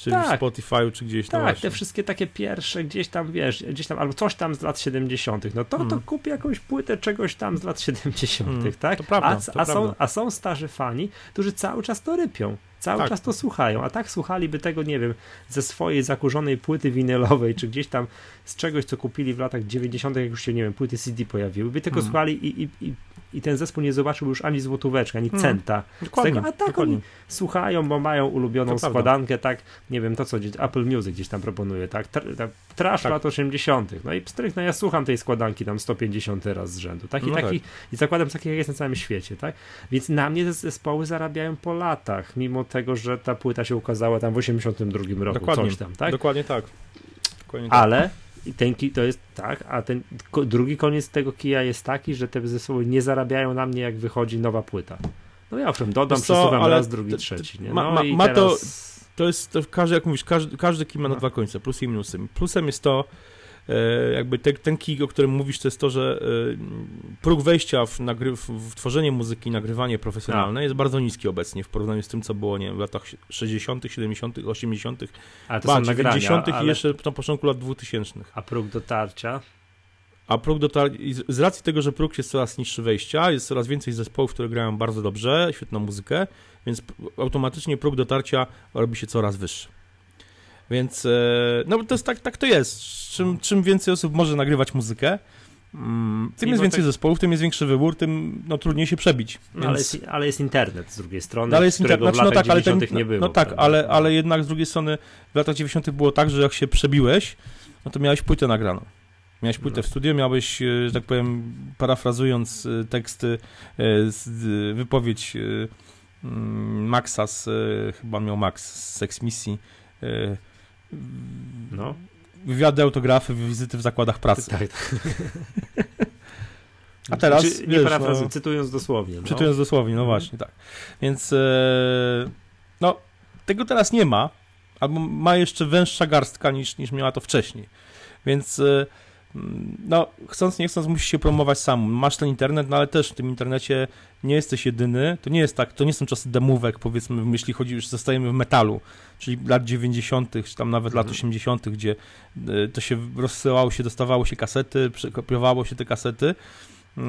czy Tak. w Spotify'u, czy gdzieś, no Tak, właśnie. te wszystkie takie pierwsze gdzieś tam, wiesz, gdzieś tam, albo coś tam z lat 70., no to, to Mm. kup jakąś płytę czegoś tam z lat 70., Mm, tak? to prawda, a, to a, są, prawda. a są starzy fani, którzy cały czas to rypią. Cały Tak. czas to słuchają, a tak słuchaliby tego, nie wiem, ze swojej zakurzonej płyty winylowej, czy gdzieś tam z czegoś, co kupili w latach 90., jak już się, nie wiem, płyty CD pojawiły, by tylko Mm. słuchali i, i, i, i ten zespół nie zobaczył już ani złotóweczki, ani Mm. centa. Dokładnie, tego- a tak dokładnie. oni słuchają, bo mają ulubioną To prawda. składankę, tak, nie wiem, to co Apple Music gdzieś tam proponuje, tak, Tr- tak trash Tak. lat 80., no i pstryk, no ja słucham tej składanki tam 150 raz z rzędu, tak, i, No taki, i zakładam, takich jak jest na całym świecie, tak, więc na mnie te zespoły zarabiają po latach, mimo tego, że ta płyta się ukazała tam w 82 roku, Dokładnie. coś tam, tak, Dokładnie tak. Dokładnie tak. ale i ten kij to jest tak, a ten drugi koniec tego kija jest taki, że te zespoły nie zarabiają na mnie, jak wychodzi nowa płyta. No ja owszem, dodam, Wiesz co, przesuwam raz, drugi, trzeci. Nie? ma- No ma- ma to- teraz... To jest, to każdy, jak mówisz, każdy, każdy kij ma na No. dwa końce, plusy i minusy. Plusem jest to, jakby te, ten kij, o którym mówisz, to jest to, że e, próg wejścia w, nagry, w, tworzenie muzyki, nagrywanie profesjonalne jest bardzo niski obecnie w porównaniu z tym, co było nie wiem, w latach 60., 70., 80., Ale to ba, są nagrania, 90. ale... i jeszcze na początku lat 2000. A próg dotarcia? A próg dotar... i z- racji tego, że próg jest coraz niższy wejścia, jest coraz więcej zespołów, które grają bardzo dobrze, świetną muzykę, więc automatycznie próg dotarcia robi się coraz wyższy. Więc e, no to jest tak, tak to jest. Czym, czym więcej osób może nagrywać muzykę, mm, tym Mimo jest więcej tak- zespołów, tym jest większy wybór, tym no, trudniej się przebić. No, Więc... ale, jest, ale jest internet z drugiej strony, Dalej jest internet, znaczy, no tak, ale ten, 90. nie było. No tak, prawda? ale, ale jednak z drugiej strony w latach 90. było tak, że jak się przebiłeś, no to miałeś płytę nagraną. Miałeś płytę No. w studio, miałeś, e, że tak powiem, parafrazując e, teksty, wypowiedź mm, Maxa z, chyba miał Max z Sex Misji, No. wywiady, autografy, wizyty w zakładach pracy. Tak, tak. A teraz, Czy, nie wiesz, parafrazuję, no- cytując dosłownie. No. Czytując dosłownie, no właśnie, tak. Więc e, no, tego teraz nie ma, albo ma jeszcze węższa garstka niż, niż miała to wcześniej. Więc e, no, chcąc, nie chcąc, musisz się promować sam. Masz ten internet, no ale też w tym internecie nie jesteś jedyny. To nie jest tak, to nie są czasy demówek, powiedzmy, jeśli chodzi, już zostajemy w metalu, czyli lat 90., czy tam nawet lat Mhm. 80., gdzie e, to się rozsyłało się, dostawało się kasety, przekopiowało się te kasety.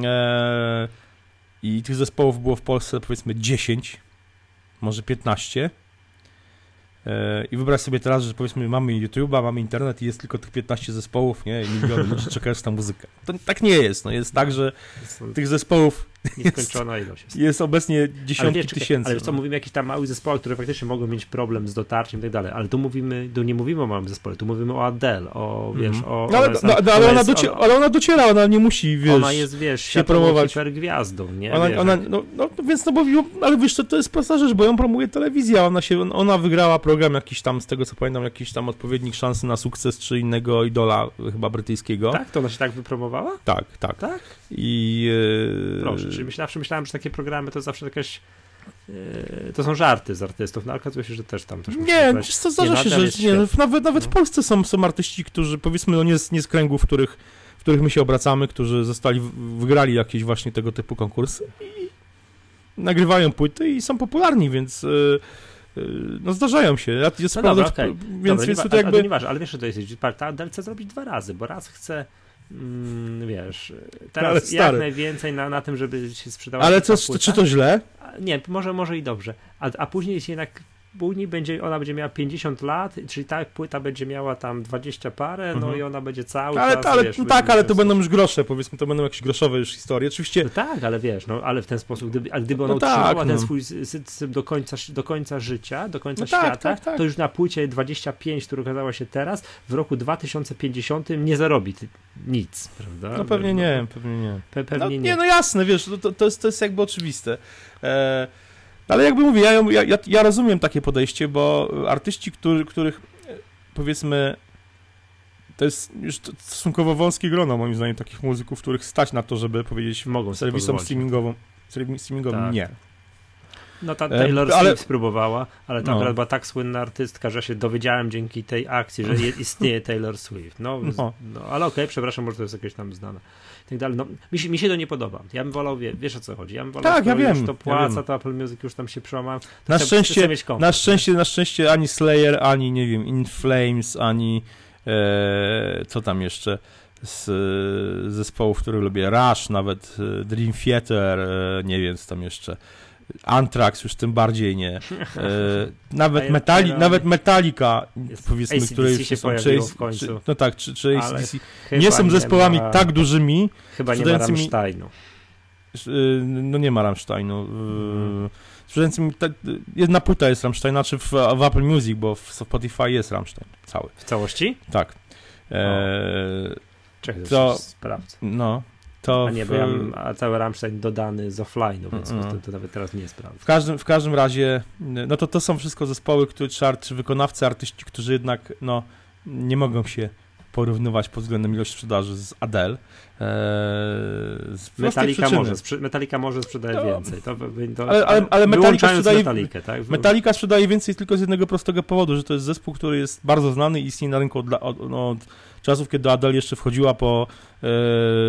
E, i tych zespołów było w Polsce powiedzmy 10, może 15. E, I wyobraź sobie teraz, że powiedzmy mamy YouTube'a, mamy internet i jest tylko tych 15 zespołów, nie? I miliony ludzi czekają na muzykę. To tak nie jest. No jest tak, że tych zespołów nieskończona ilość. Jest. jest obecnie Ale dziesiątki wiesz, czekaj, tysięcy. ale wiesz co, no. mówimy o jakichś tam małych zespołach, które faktycznie mogą mieć problem z dotarciem i tak dalej, ale tu mówimy, tu nie mówimy o małym zespole, tu mówimy o Adele, o, wiesz, Mhm. o... no, ale, ona jest- no, no, ale, ona jest- docie, ale ona dociera, ona nie musi, wiesz... Ona jest, wiesz, się promować. hipergwiazdą, nie? Ona, wiesz, ona, jak- no, no więc no bo, ale wiesz, to, to jest prosta rzecz, bo ją promuje telewizja, ona się, ona wygrała program jakiś tam, z tego co pamiętam, jakiś tam odpowiednik szansy na sukces, czy innego idola chyba brytyjskiego. Tak? To ona się tak wypromowała? Tak, tak. Tak? I... e, Proszę, czyli myślałem, myślałem, że takie programy to zawsze jakaś... e, To są żarty z artystów, no ale okazuje się, że też tam musi Nie, wiesz co, zdarza Nie, się, że nie, nawet, nawet w No. Polsce są, są artyści, którzy powiedzmy, no nie z, nie z kręgów, w których, w których my się obracamy, którzy zostali, wygrali jakieś właśnie tego typu konkursy i nagrywają płyty i są popularni, więc... e, No zdarzają się. Ja jest No dobra, okej. więc, Dobra, więc nie, tutaj jakby... to nieważne, ale wiesz, że to jest, chce zrobić dwa razy, bo raz chce mm, wiesz, Ale teraz jak stary. najwięcej na, na tym, żeby się sprzedała Ale co, płyta. czy to źle? A, Nie, może, może i dobrze. A, a później jest jednak później będzie, ona będzie miała 50 lat, czyli ta płyta będzie miała tam 20 parę, no Mhm. i ona będzie cały Ale, czas, ale wiesz, no tak, ale to będą już grosze, powiedzmy, to będą jakieś groszowe już historie. Oczywiście No tak, ale wiesz, no ale w ten sposób, gdyby, gdyby ona No tak, utrzymała ten no. swój sy- system do końca, do końca życia, do końca No tak, świata, tak, tak. to już na płycie 25, która ukazała się teraz, w roku 2050 nie zarobi nic, prawda? no pewnie nie, pewnie nie. Pe, No, pewnie nie. nie. no jasne, wiesz, to, to, to, jest, to jest jakby oczywiste. E, ale jakby mówię, ja, ja, ja, ja rozumiem takie podejście, bo artyści, który, których e, powiedzmy to jest już to stosunkowo wąskie grono, moim zdaniem, takich muzyków, których stać na to, żeby powiedzieć Mogą serwisom streamingowym, streamingowym Tak. nie. No ta E, Taylor ale- Swift spróbowała, ale to No. akurat była tak słynna artystka, że się dowiedziałem dzięki tej akcji, że je, istnieje Taylor Swift. No, No. no. ale okej, przepraszam, może to jest jakieś tam znane. I tak dalej. No, mi, się, mi się to nie podoba. Ja bym wolał, wie, wiesz o co chodzi, ja bym wolał, Tak, ja wiem, to ja płaca, wiem. to Apple Music już tam się przełamałem. Na chcę- szczęście- chcę Na szczęście, na szczęście ani Slayer, ani nie wiem, In Flames, ani e, co tam jeszcze z zespołów, które lubię, Rush, nawet e, Dream Theater, e, nie wiem, co tam jeszcze. Anthrax już tym bardziej nie. E, nawet, metali, nawet Metallica, Jest- powiedzmy, AC/DC które już się są, czy, w końcu. Czy, no tak, czy, czy ACDC, nie są zespołami ma, tak dużymi, Chyba nie ma Rammsteinu. y, no nie ma Rammsteinu. y, Sprzedającym, ta- jedna płyta jest Rammstein, znaczy w, w Apple Music, bo w Spotify jest Rammstein cały. W całości? Tak. E, Czekaj, to... sprawdzę. no, to A nie, w, bo ja mam cały Rammstein dodany z offline'u, więc Mm. to, to nawet teraz nie sprawdzę. w, każdym, w każdym razie, no to to są wszystko zespoły, które, czy, art- czy wykonawcy, artyści, którzy jednak no, nie mogą się porównywać pod względem ilości sprzedaży z Adele. E, z Metallica może, sprzy- Metallica może sprzedaje No. więcej. To, to, Ale- ale- ale Metallica sprzedaje- Metallicę, tak? Metallica sprzedaje więcej tylko z jednego prostego powodu, że to jest zespół, który jest bardzo znany i istnieje na rynku od, od, od czasów, kiedy Adele jeszcze wchodziła po e,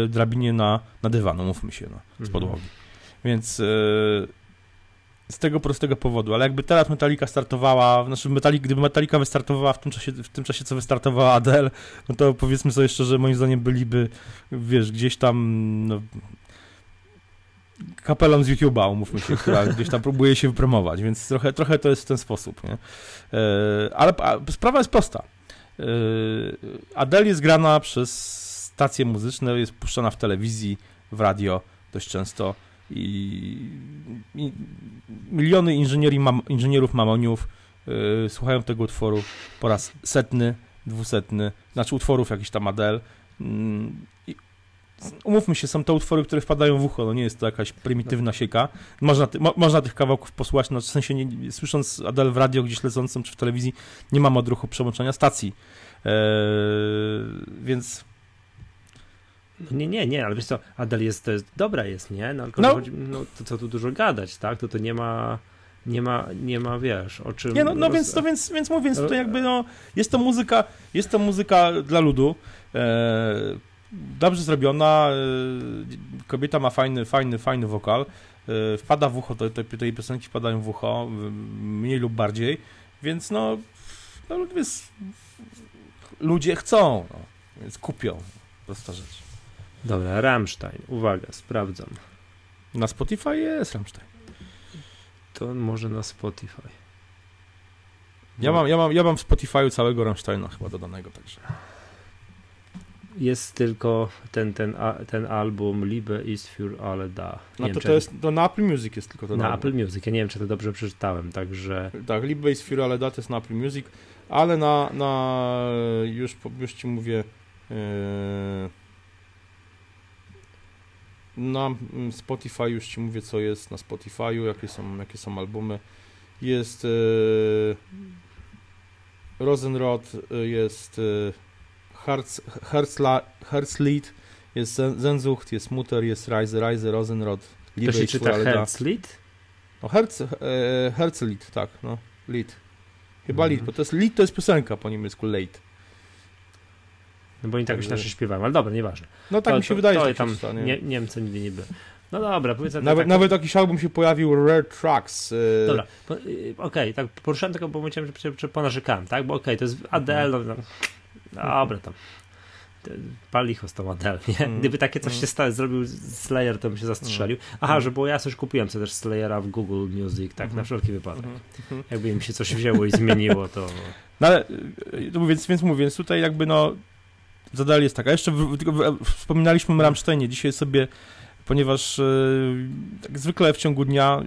drabinie na, na dywan, no mówmy się, no, z Mhm. podłogi. Więc e, z tego prostego powodu, ale jakby teraz Metallica startowała, znaczy Metallica, gdyby Metallica wystartowała w tym czasie, w tym czasie co wystartowała Adele, no to powiedzmy sobie szczerze, moim zdaniem byliby, wiesz, gdzieś tam, no, kapelą z YouTube'a, umówmy się, która gdzieś tam próbuje się wypromować, więc trochę, trochę to jest w ten sposób, nie? E, ale sprawa jest prosta. E, Adele jest grana przez stacje muzyczne, jest puszczana w telewizji, w radio dość często i, i miliony inżynieri, mam, inżynierów mamoniów e, słuchają tego utworu po raz setny, dwusetny, znaczy utworów jakiś tam Adele. I umówmy się, są to utwory, które wpadają w ucho, no nie jest to jakaś prymitywna sieka. Można, ty, mo, można tych kawałków posłuchać, no w sensie nie, słysząc Adele w radio gdzieś lecącym czy w telewizji, nie mam odruchu przełączania stacji. Eee, więc No Nie, nie, nie, ale wiesz co, Adele jest, to jest dobra jest, nie? No, tylko No. no. Chodzi, no to co tu dużo gadać, tak? To to nie ma, nie ma, nie ma, wiesz, o czym... Nie, no, no roz- więc, no więc, więc mówię, więc to jakby no, jest to muzyka, jest to muzyka dla ludu, e, dobrze zrobiona, e, kobieta ma fajny, fajny, fajny wokal, e, wpada w ucho, te, te, te piosenki wpadają w ucho, mniej lub bardziej, więc no, no ludzie chcą, no, więc kupią, prosta rzecz. Dobra, Rammstein, uwaga, sprawdzam. Na Spotify jest Rammstein. To może na Spotify. Ja mam, ja mam, ja mam w Spotify'u całego Rammsteina chyba dodanego, także. Jest tylko ten, ten, ten album Liebe ist für alle da. Nie No to, to jest, to na Apple Music jest tylko to na dodane. Apple Music. Ja nie wiem, czy to dobrze przeczytałem, także Tak, Libase Fury ale jest na Apple Music, ale na, na już, już ci mówię e, na mm, Spotify już ci mówię co jest na Spotify'u, jakie są, jakie są albumy. Jest e, Rosenrod, e, jest e, Herz, Herzla, Herzlied, jest Zen- Zenzucht, jest Mutter, jest Reise, Reise, Rosenrod, to Liebe się ist czyta. Herzlied? No Herz, e, Herzlied, tak, no, Lied. Chyba Mhm. Lied, bo to jest Lied to jest piosenka po niemiecku, Late. No bo oni tak już inaczej śpiewają, ale dobra, nieważne. No tak to, mi się to, wydaje, to że tam się nie, Niemcy nigdy nie były. No dobra, powiedzmy Nawet, tak, nawet jakiś album się pojawił, Rare Tracks. e, Dobra, y, okej, tak poruszałem tylko, bo myślałem, że, ponarzekałem, tak? Bo okej, to jest Adele, no, no, dobra tam. Palicho z tą Adele, nie? Mhm. Gdyby takie coś Mhm. się stało, zrobił Slayer, to bym się zastrzelił. Aha, że było ja coś kupiłem sobie też Slayera w Google Music, tak, Mhm. na wszelki wypadek. Mhm, mhm. Jakby im się coś wzięło i zmieniło, to... No ale, e, więc, więc mówię, więc tutaj jakby no, zadali jest taka. Jeszcze w, tylko w, wspominaliśmy o Rammsteinie, dzisiaj sobie, ponieważ e, tak zwykle w ciągu dnia, e,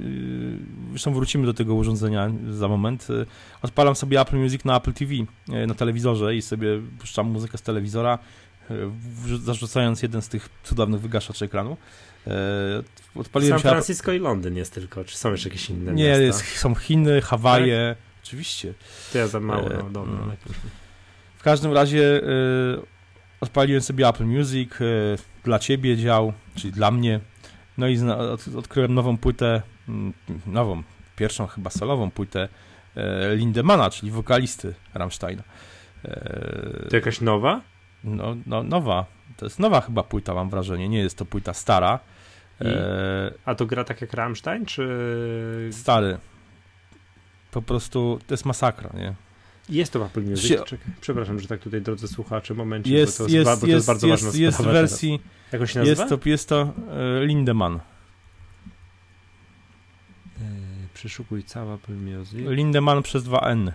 zresztą wrócimy do tego urządzenia za moment, e, odpalam sobie Apple Music na Apple TV, e, na telewizorze i sobie puszczam muzykę z telewizora, e, zarzucając jeden z tych cudownych wygaszaczy ekranu. E, Odpaliłem San się... Francisco i Londyn jest tylko, czy są jeszcze jakieś inne Nie, miasta? jest, są Chiny, Hawaje, oczywiście. To ja za mało, E, no dobra. mm. W każdym razie odpaliłem sobie Apple Music, dla ciebie dział, czyli dla mnie. No i odkryłem nową płytę, mm, nową, pierwszą chyba solową płytę e, Lindemana, czyli wokalisty Rammsteina. E, to jakaś nowa? No, no, nowa. To jest nowa chyba płyta, mam wrażenie. Nie jest to płyta stara. E... A to gra tak jak Rammstein, czy... Stary. Po prostu to jest masakra, nie? Jest to w Apple Music. Czekaj, przepraszam, że tak tutaj, drodzy słuchacze, momencie, jest, bo to jest, jest, bo to jest bardzo jest, ważna jest sprawa. w wersji... Jak on się nazywa? Jest to, jest to e, Lindemann. E, przeszukuj cała Apple Music. Lindemann przez dwa N.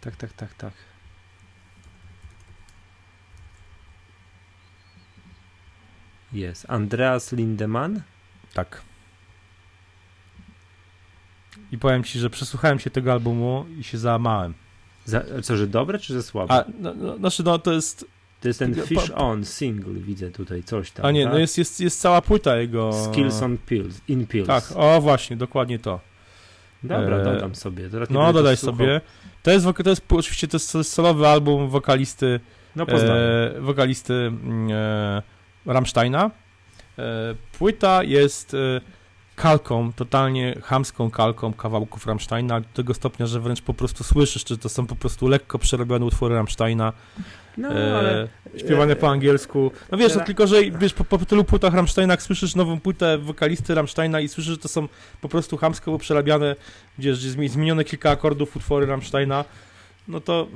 Tak, tak, tak, tak. Jest. Andreas Lindemann? Tak. I powiem ci, że przesłuchałem się tego albumu i się załamałem. Za, co, że dobre czy że słabe? A, no, no, znaczy, no to jest... To jest ten Fish On single, widzę tutaj coś tam. A nie, tak? no jest, jest, jest cała płyta jego... Skills on Pills, in Pills. Tak, o właśnie, dokładnie to. Dobra, e... dodam sobie. Teraz no, dodaj sobie. To jest, to jest oczywiście to jest solowy album wokalisty no, e, wokalisty mm, e, Rammsteina. E, płyta jest e, kalką, totalnie chamską kalką kawałków Rammsteina, do tego stopnia, że wręcz po prostu słyszysz, czy to są po prostu lekko przerobione utwory Rammsteina, no, ale... e, śpiewane po angielsku. No wiesz, no, tylko, że wiesz, po, po tylu płytach Rammsteina, jak słyszysz nową płytę wokalisty Rammsteina i słyszysz, że to są po prostu chamsko przerabiane, wiesz, zmienione kilka akordów utwory Rammsteina, no to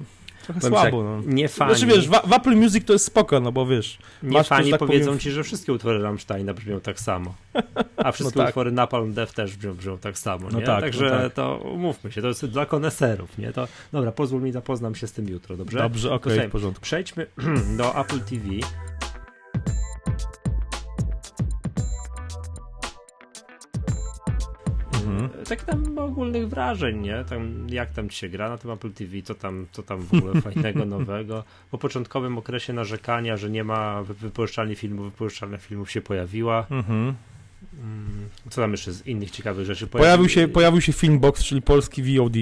Trochę Powiem słabo, tak, no. Nie fani. Znaczy wiesz, w, w, Apple Music to jest spoko, no bo wiesz. Nie masz, fani tak powiedzą powiem... ci, że wszystkie utwory Rammsteina brzmią tak samo. A wszystkie no tak. utwory Napalm Death też brzmią, brzmią tak samo, no nie? Tak, Także no tak. to umówmy się, to jest dla koneserów, nie? To, dobra, pozwól mi, zapoznam się z tym jutro, dobrze? Dobrze, okej, okay, w porządku. Przejdźmy do Apple TV. Tak tam ogólnych wrażeń, nie? Tam, jak tam ci się gra na tym Apple TV, co tam, co tam w ogóle fajnego, nowego. Po początkowym okresie narzekania, że nie ma wypuszczalni filmów, wypuszczalnia filmów się pojawiła. Mhm. Mm, co tam jeszcze z innych ciekawych rzeczy? Pojawił, się, pojawił się Filmbox, czyli polski VOD.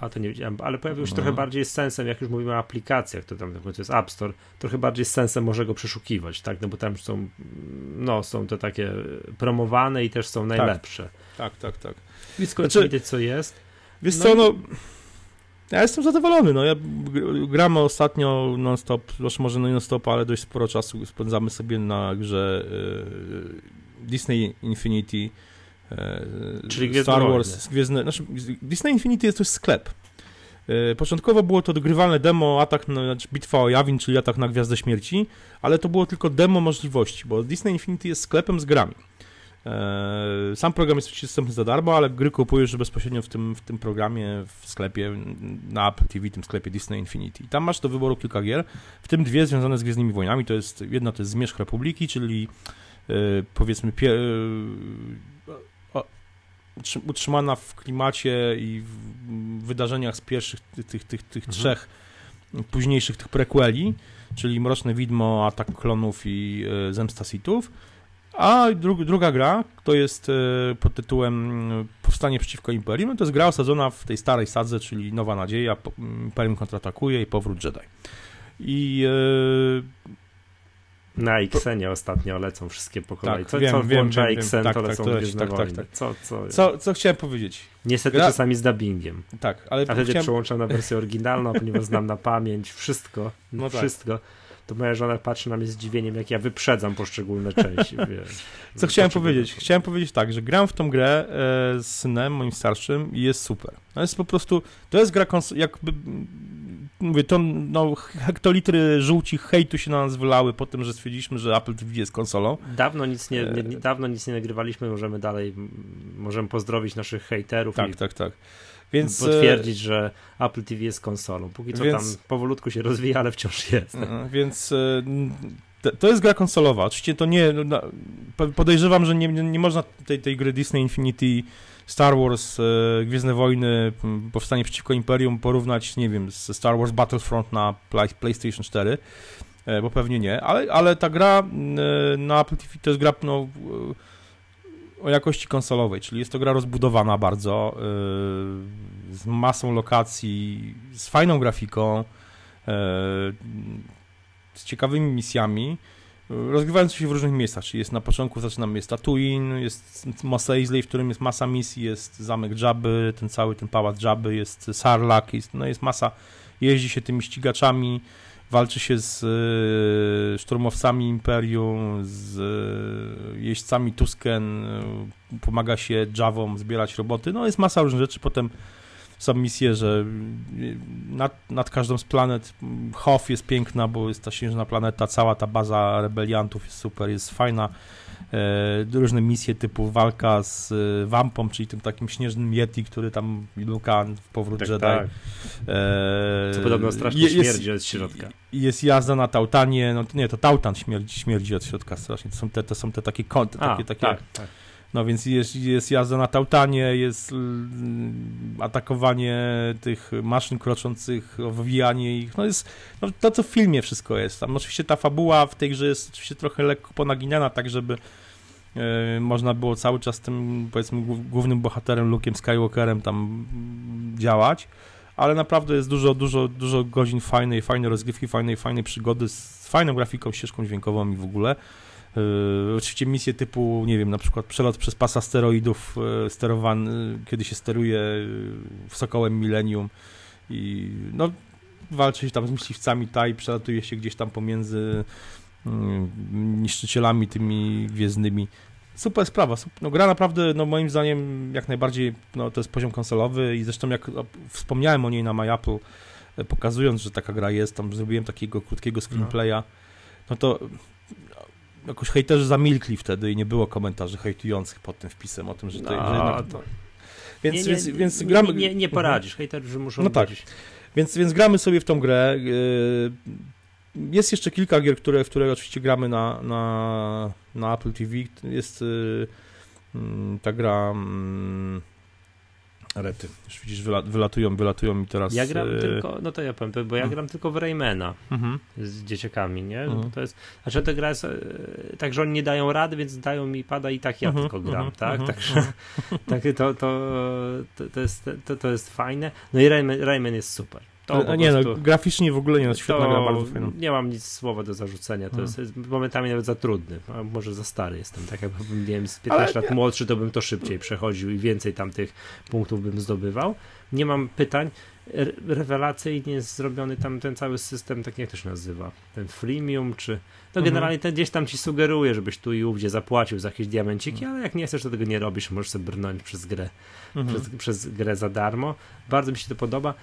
A to nie wiedziałem, ale pojawił się no. trochę bardziej z sensem, jak już mówimy o aplikacjach, to tam to jest App Store, trochę bardziej z sensem może go przeszukiwać, tak? No bo tam są, no, są to takie promowane i też są tak. najlepsze. Tak, tak, tak. Blisko znaczy, widać, co jest. Wiesz no co, no... Ja jestem zadowolony, no ja gramy ostatnio non-stop, znaczy może nie non-stop, ale dość sporo czasu spędzamy sobie na grze y, Disney Infinity, y, Czyli Star Wars, Gwiezdne, znaczy Disney Infinity jest to sklep. Y, początkowo było to dogrywalne demo, atak na, znaczy bitwa o Jawin, czyli atak na Gwiazdę Śmierci, ale to było tylko demo możliwości, bo Disney Infinity jest sklepem z grami. E, sam program jest dostępny za darmo, ale gry kupujesz bezpośrednio w tym, w tym programie, w sklepie, na Apple TV, tym sklepie Disney Infinity. Tam masz do wyboru kilka gier, w tym dwie związane z Gwiezdnymi Wojnami. To jest, jedna to jest Zmierzch Republiki, czyli e, powiedzmy pie, e, utrzymana w klimacie i w wydarzeniach z pierwszych tych, tych, tych, tych mhm. trzech późniejszych tych prequeli, czyli Mroczne Widmo, Atak Klonów i Zemsta Sithów a dru druga gra to jest e, pod tytułem e, Powstanie przeciwko Imperium. To jest gra osadzona w tej starej sadze, czyli Nowa Nadzieja, Imperium kontratakuje i powrót Jedi. I e, na Xenie ostatnio lecą wszystkie po kolei. Tak, co, wiem, co włącza wiem, Xen, tak, to lecą tak, Gwiezdne tak, tak, tak, Co, co, co, co chciałem powiedzieć? Niestety gra... czasami z dubbingiem. Tak, ale... A wtedy chciałem... przełączam na wersję oryginalną, ponieważ znam na pamięć wszystko, no tak. wszystko. Tak to moja żona patrzy na mnie z zdziwieniem, jak ja wyprzedzam poszczególne części. Wiesz, Co chciałem powiedzieć? Chciałem powiedzieć tak, że gram w tą grę e, z synem, moim starszym i jest super. To jest po prostu, to jest gra jakby, mówię, to no, hektolitry żółci hejtu się na nas wylały po tym, że stwierdziliśmy, że Apple TV jest konsolą. Dawno nic nie, nie, dawno nic nie nagrywaliśmy, możemy dalej, możemy pozdrowić naszych hejterów. Tak, i... tak, tak. Więc, potwierdzić, że Apple TV jest konsolą. Póki co więc, tam powolutku się rozwija, ale wciąż jest. No, więc e, to jest gra konsolowa. Oczywiście to nie. No, podejrzewam, że nie, nie można tej, tej gry Disney Infinity, Star Wars, e, Gwiezdne Wojny, Powstanie przeciwko Imperium porównać, nie wiem, z Star Wars Battlefront na PlayStation 4, e, bo pewnie nie, ale, ale ta gra na Apple TV to jest gra no, o jakości konsolowej, czyli jest to gra rozbudowana bardzo, yy, z masą lokacji, z fajną grafiką, yy, z ciekawymi misjami. rozgrywający się w różnych miejscach, czyli jest na początku, zaczynamy, jest Tatooine, jest Mos Eisley, w którym jest masa misji, jest zamek Jabby, ten cały, ten pałac Jabby, jest Sarlacc, jest, no jest masa, jeździ się tymi ścigaczami, walczy się z y, szturmowcami Imperium, z y, jeźdźcami Tusken, y, pomaga się Javom zbierać roboty, no jest masa różnych rzeczy, potem są misje, że nad, nad każdą z planet Hof jest piękna, bo jest ta śnieżna planeta, cała ta baza rebeliantów jest super, jest fajna. E, różne misje typu walka z e, Wampą, czyli tym takim śnieżnym Yeti, który tam Luka w powrót tak, Jedi. Tak. E, Co podobno strasznie jest, śmierdzi od środka. Jest jazda na Tautanie, no nie, to Tautan śmierdzi, śmierdzi od środka strasznie. To są te, to są te takie kąty, takie, takie tak, tak. No więc jest, jest jazda na tautanie, jest atakowanie tych maszyn kroczących, wywijanie ich. No jest no, to, co w filmie wszystko jest. Tam oczywiście ta fabuła w tej grze jest oczywiście trochę lekko ponaginana, tak żeby e, można było cały czas tym, powiedzmy, głównym bohaterem, Luke'em Skywalkerem tam działać, ale naprawdę jest dużo, dużo, dużo godzin fajnej, fajnej rozgrywki, fajnej, fajnej przygody z fajną grafiką, ścieżką dźwiękową i w ogóle. Yy, oczywiście misje typu, nie wiem, na przykład przelot przez pas asteroidów yy, sterowany, kiedy się steruje w Sokołem Millennium i no, walczy się tam z myśliwcami taj, przelatuje się gdzieś tam pomiędzy yy, niszczycielami tymi gwiezdnymi. Super sprawa. No, gra naprawdę, no, moim zdaniem, jak najbardziej no, to jest poziom konsolowy i zresztą jak wspomniałem o niej na MyApple, pokazując, że taka gra jest, tam zrobiłem takiego krótkiego screenplaya, no to jakoś hejterzy zamilkli wtedy i nie było komentarzy hejtujących pod tym wpisem o tym, że to... No, że jednak... to... Więc, nie, nie, więc, więc gramy... Nie, nie, nie poradzisz, mhm. hejterzy muszą No tak, więc, więc gramy sobie w tą grę. Y, jest jeszcze kilka gier, które, w które oczywiście gramy na, na, na Apple TV. Jest y, mm, ta gra mm, Rety. Już widzisz, wylatują, wylatują mi teraz. Ja gram e... tylko, no to ja powiem, bo ja hmm. gram tylko w Raymana mhm. z dzieciakami, nie? Mhm. To jest, znaczy ta gra jest tak, że oni nie dają rady, więc dają mi pada i tak ja mhm. tylko gram, tak? Także tak, to, to, to, to, jest, to, to jest fajne. No i Rayman, Rayman jest super. To nie, no, graficznie w ogóle nie, no, świetna gra, bardzo fajna. Nie mam nic słowa do zarzucenia, to hmm. jest, momentami nawet za trudny, a może za stary jestem, tak jakbym, nie wiem, z 15 Ale lat nie. młodszy, to bym to szybciej przechodził i więcej tam tych punktów bym zdobywał. Nie mam pytań, rewelacyjnie jest zrobiony tam ten cały system, tak jak to się nazywa, ten freemium, czy no generalnie ten gdzieś tam ci sugeruje, żebyś tu i ówdzie zapłacił za jakieś diamenciki, ale jak nie chcesz, to tego nie robisz, możesz sobie brnąć przez grę, mhm. przez, przez, grę za darmo. Bardzo mi się to podoba.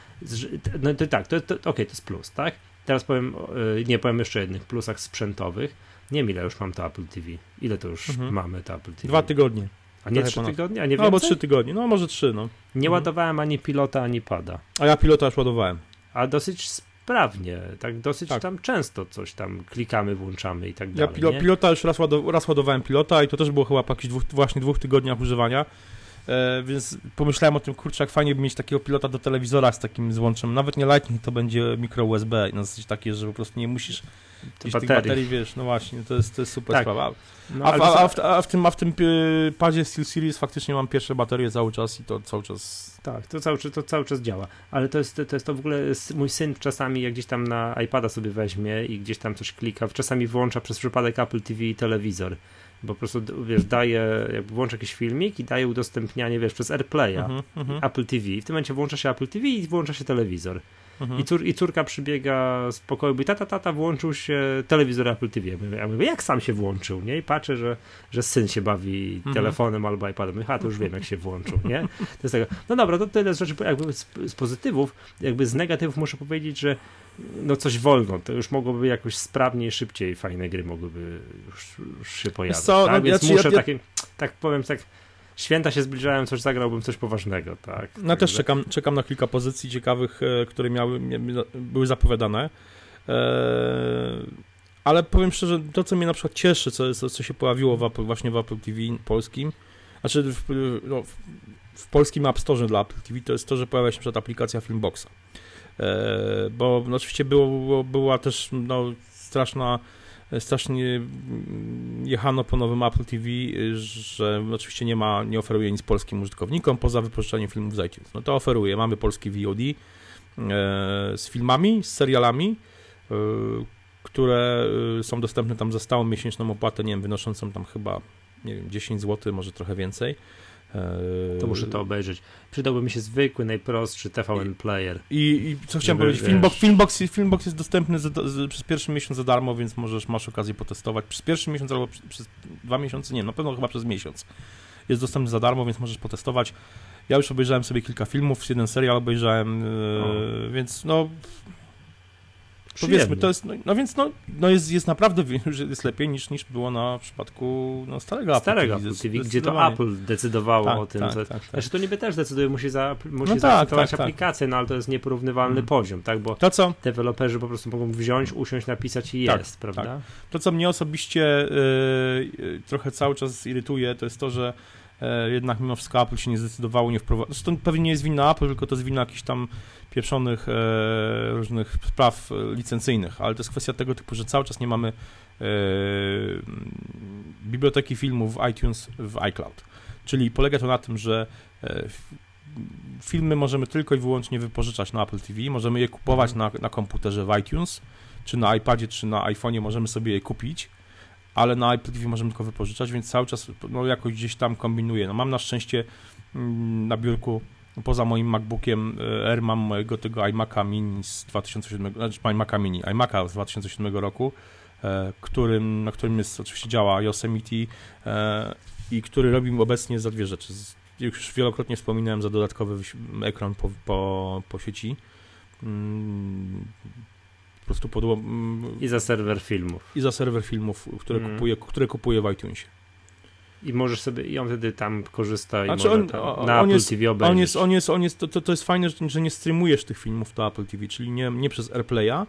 No to tak, to, to, okej, okay, to jest plus, tak? Teraz powiem, e, nie powiem jeszcze jednych plusach sprzętowych. Nie wiem ile już mam to Apple TV. Ile to już mhm. mamy to Apple TV? Dwa tygodnie. A nie trzy tygodnie? A nie no, albo trzy tygodnie, no może trzy, no. Nie mhm. ładowałem ani pilota, ani pada. A ja pilota już ładowałem. A dosyć sprawnie, tak dosyć tak. tam często coś tam klikamy, włączamy i tak dalej. Ja pilo, pilota już raz, ładow raz ładowałem pilota i to też było chyba po jakichś dwóch, właśnie dwóch tygodniach używania. E, więc pomyślałem o tym, kurczę, jak fajnie by mieć takiego pilota do telewizora z takim złączem. Nawet nie Lightning, to będzie mikro USB. Na zasadzie takie, że po prostu nie musisz Gdzieś baterii. tych baterii, wiesz, no właśnie, to jest, to jest super tak. sprawa. No, a, a, a, w, a, w, tym, a w tym y, padzie SteelSeries faktycznie mam pierwsze baterie cały czas i to cały czas... Tak, to cały, to cały czas działa, ale to jest, to jest to w ogóle, mój syn czasami jak gdzieś tam na iPada sobie weźmie i gdzieś tam coś klika, czasami wyłącza przez przypadek Apple TV i telewizor bo po prostu, wiesz, daje, jakby włącza jakiś filmik i daje udostępnianie, wiesz, przez AirPlaya, uh -huh, uh -huh. Apple TV. I w tym momencie włącza się Apple TV i włącza się telewizor. Mhm. I, cór, I córka przybiega z pokoju, mówi, tata, tata, włączył się telewizor Apple TV. Ja mówię, jak sam się włączył, nie? I patrzę, że, że syn się bawi mhm. telefonem albo iPadem. Mówię, to już wiem, jak się włączył, nie? To jest tego. No dobra, to tyle z rzeczy, jakby z, z pozytywów, jakby z negatywów muszę powiedzieć, że no coś wolno, to już mogłoby jakoś sprawniej, szybciej fajne gry mogłyby już, już się pojawić. Co, tak? no, Więc ja, muszę ja, takie, tak powiem, tak święta się zbliżają, coś zagrałbym coś poważnego, tak. No też czekam, czekam na kilka pozycji ciekawych, e, które miały, były zapowiadane. E, ale powiem szczerze, to co mnie na przykład cieszy, co, co się pojawiło w Apple, właśnie w Apple TV polskim, znaczy w, no, w polskim App Store dla Apple TV, to jest to, że pojawia się przed aplikacja Filmboxa. E, bo no, oczywiście było, była też no, straszna strasznie jechano po nowym Apple TV, że oczywiście nie ma, nie oferuje nic polskim użytkownikom poza wypożyczeniem filmów z iTunes. No to oferuje. Mamy polski VOD e, z filmami, z serialami, e, które y, są dostępne tam za stałą miesięczną opłatę, nie wiem, wynoszącą tam chyba, nie wiem, 10 zł, może trochę więcej. E, to muszę to obejrzeć. Przydałby mi się zwykły, najprostszy TVN Player. I, i co chciałem powiedzieć, Filmbox, Filmbox, Filmbox jest dostępny za, przez pierwszy miesiąc za darmo, więc możesz, masz okazję potestować. Przez pierwszy miesiąc albo przez, przez dwa miesiące, nie, na pewno chyba przez miesiąc. Jest dostępny za darmo, więc możesz potestować. Ja już obejrzałem sobie kilka filmów, jeden serial obejrzałem, yy, więc no Powiedzmy, to jest, no, no więc no, no jest, jest naprawdę jest lepiej niż, niż było na przypadku no, starego Apple starego TV, Apple TV gdzie to Apple decydowało tak, o tym. Tak, co, tak, tak. Znaczy to niby też decyduje, musi, za, musi no tak, tak, tak, aplikację, no ale to jest nieporównywalny hmm. poziom, tak, bo to, co? deweloperzy po prostu mogą wziąć, usiąść, napisać i tak, jest, prawda? To, co mnie osobiście yy, trochę cały czas irytuje, to jest to, że E, jednak mimo wszystko Apple się nie zdecydowało, nie wprowadzić. Zresztą pewnie nie jest wina Apple, tylko to jest wina jakichś tam pieprzonych e, różnych spraw licencyjnych, ale to jest kwestia tego typu, że cały czas nie mamy e, biblioteki filmów w iTunes w iCloud. Czyli polega to na tym, że filmy możemy tylko i wyłącznie wypożyczać na Apple TV, możemy je kupować na, na komputerze w iTunes, czy na iPadzie, czy na iPhone'ie możemy sobie je kupić, ale na Apple TV możemy tylko wypożyczać, więc cały czas no, jakoś gdzieś tam kombinuję. No, mam na szczęście mm, na biurku poza moim MacBookiem e, Air mam mojego tego iMac'a mini z 2007, znaczy iMac'a mini, iMac'a z 2007 roku, e, którym, na którym jest oczywiście działa Yosemite e, i który robi obecnie za dwie rzeczy. Już wielokrotnie wspominałem za dodatkowy ekran po, po, po sieci. Mm, po prostu podło... Mm, I za serwer filmów. I za serwer filmów, które, mm. kupuje, które kupuje w iTunesie. I możesz sobie, i on wtedy tam korzysta i znaczy może on, na on Apple jest, TV obejrzeć. On jest, on jest, on jest, to, to, to jest fajne, że nie streamujesz tych filmów do Apple TV, czyli nie, nie przez AirPlaya,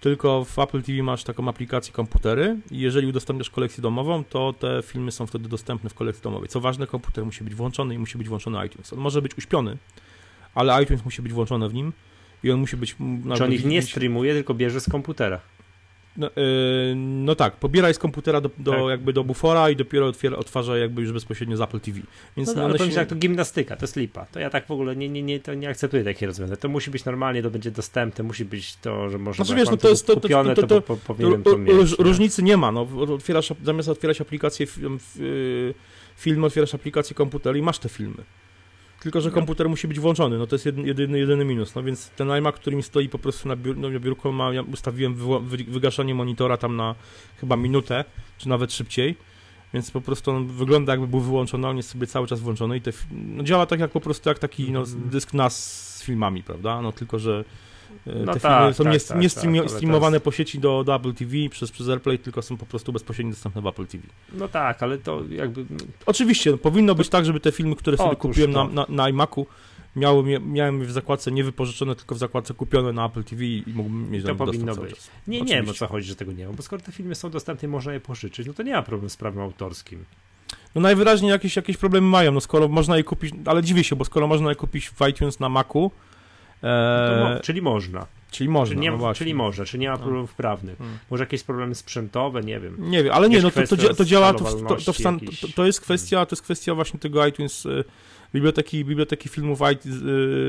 tylko w Apple TV masz taką aplikację komputery i jeżeli udostępniasz kolekcję domową, to te filmy są wtedy dostępne w kolekcji domowej. Co ważne, komputer musi być włączony i musi być włączony iTunes. On może być uśpiony, ale iTunes musi być włączony w nim i on musi być... Czy on ich nie streamuje, tylko bierze z komputera? No, yy, no, tak, pobiera z komputera do, do tak. jakby do bufora i dopiero otwiera, otwarza jakby już bezpośrednio z Apple TV. Więc no, no, ale powiem, że jak to gimnastyka, to jest lipa. To ja tak w ogóle nie, nie, nie, to nie akceptuję takich rozwiązań. To musi być normalnie, to będzie dostępne, musi być to, że można znaczy, wiesz, no to jest to, kupione, to, to, to, to, to powinienem to mieć. Różnicy nie ma, no, otwierasz, zamiast otwierać aplikację film, otwierasz aplikację komputer i masz te filmy. Tylko, że komputer musi być włączony, no to jest jedyny, jedyny minus, no więc ten iMac, który mi stoi po prostu na, biur, no, na biurku, ma, ja ustawiłem wy, wygaszanie monitora tam na chyba minutę, czy nawet szybciej, więc po prostu on wygląda jakby był wyłączony, on jest sobie cały czas włączony i te, no, działa tak jak po prostu jak taki no, mhm. dysk NAS z filmami, prawda, no tylko, że no te tak, filmy są tak, nie, tak, nie stream, tak, streamowane jest... po sieci do, do, Apple TV przez, przez AirPlay, tylko są po prostu bezpośrednio dostępne w Apple TV. No tak, ale to jakby... Oczywiście, no, powinno być tak, żeby te filmy, które sobie kupiłem na, na, na iMacu, miały, miałem w zakładce nie wypożyczone, tylko w zakładce kupione na Apple TV i mógłbym mieć To powinno być. Nie, Oczywiście. nie wiem o co chodzi, że tego nie ma, bo skoro te filmy są dostępne można je pożyczyć, no to nie ma problemu z prawem autorskim. No najwyraźniej jakieś, jakieś problemy mają, no skoro można je kupić, ale dziwię się, bo skoro można je kupić w iTunes na Macu, no mo czyli można. Czyli można, czyli, nie, no czyli może, czyli nie ma no. problemów prawnych. Hmm. Może jakieś problemy sprzętowe, nie wiem. Nie wiem, ale nie, no to, to, to działa, to, to, to, stan, to, jest kwestia, to jest kwestia właśnie tego iTunes, y, biblioteki, biblioteki filmów y,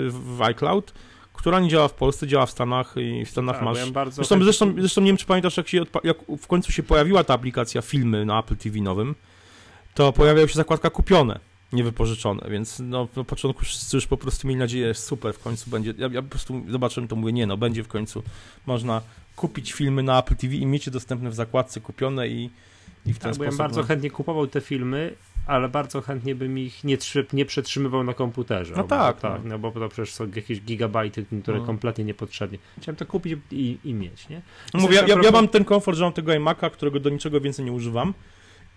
w iCloud, która nie działa w Polsce, działa w Stanach i w Stanach tak, masz... Ja zresztą, zresztą, zresztą nie wiem, czy pamiętasz, jak, się jak w końcu się pojawiła ta aplikacja filmy na Apple TV nowym, to pojawiała się zakładka kupione niewypożyczone, więc no, na początku wszyscy już po prostu mieli nadzieję, super, w końcu będzie, ja, ja po prostu zobaczyłem to, mówię, nie no, będzie w końcu, można kupić filmy na Apple TV i mieć je dostępne w zakładce kupione i, i w ten tak, sposób... Ja bardzo no... chętnie kupował te filmy, ale bardzo chętnie bym ich nie, nie przetrzymywał na komputerze. No tak. tak no. no bo to przecież są jakieś gigabajty, które no. kompletnie niepotrzebnie. Chciałem to kupić i, i mieć, nie? Mówię, ja, ja, ja, mam ten komfort, że mam tego iMac'a, którego do niczego więcej nie używam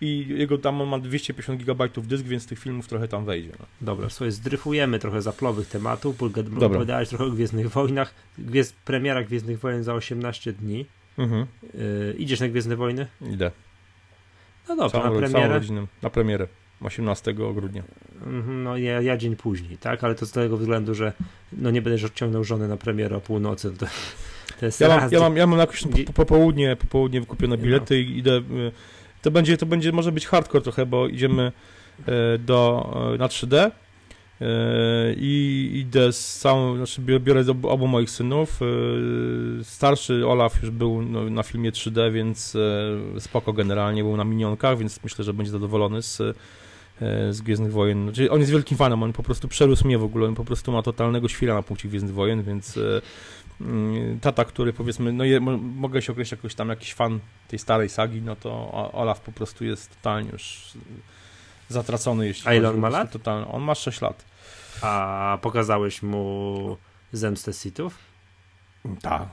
i jego tam ma 250 GB dysk, więc tych filmów trochę tam wejdzie. No. Dobra, słuchaj, zdryfujemy trochę zaplowych tematów, bo opowiadałeś trochę o Gwiezdnych Wojnach. Gwiezd, premiera Gwiezdnych Wojen za 18 dni. Mhm. Yy, idziesz na Gwiezdne Wojny? Idę. No dobra, całą, na premierę. Rodziną, na premierę. 18 grudnia. Mhm, no ja, ja, dzień później, tak? Ale to z tego względu, że no nie będę odciągnął żony na premierę o północy. To, to jest ja, mam, ja, mam, ja mam jakoś po, popołudnie, popołudnie wykupione bilety no. i idę y, to będzie, to będzie może być hardcore trochę, bo idziemy e, do, e, na 3D E, I idę z całą, znaczy biorę obu, moich synów. Starszy Olaf już był no, na filmie 3D, więc spoko generalnie, był na minionkach, więc myślę, że będzie zadowolony z, z Gwiezdnych Wojen. Znaczy, on jest wielkim fanem, on po prostu przerósł mnie w ogóle, on po prostu ma totalnego świra na punkcie Gwiezdnych Wojen, więc tata, który powiedzmy, no je, mogę się określić jakoś tam jakiś fan tej starej sagi, no to Olaf po prostu jest totalnie już zatracony, jeśli A ile on ma lat? Totalny. On ma 6 lat. A pokazałeś mu Zemstę Sithów? Tak.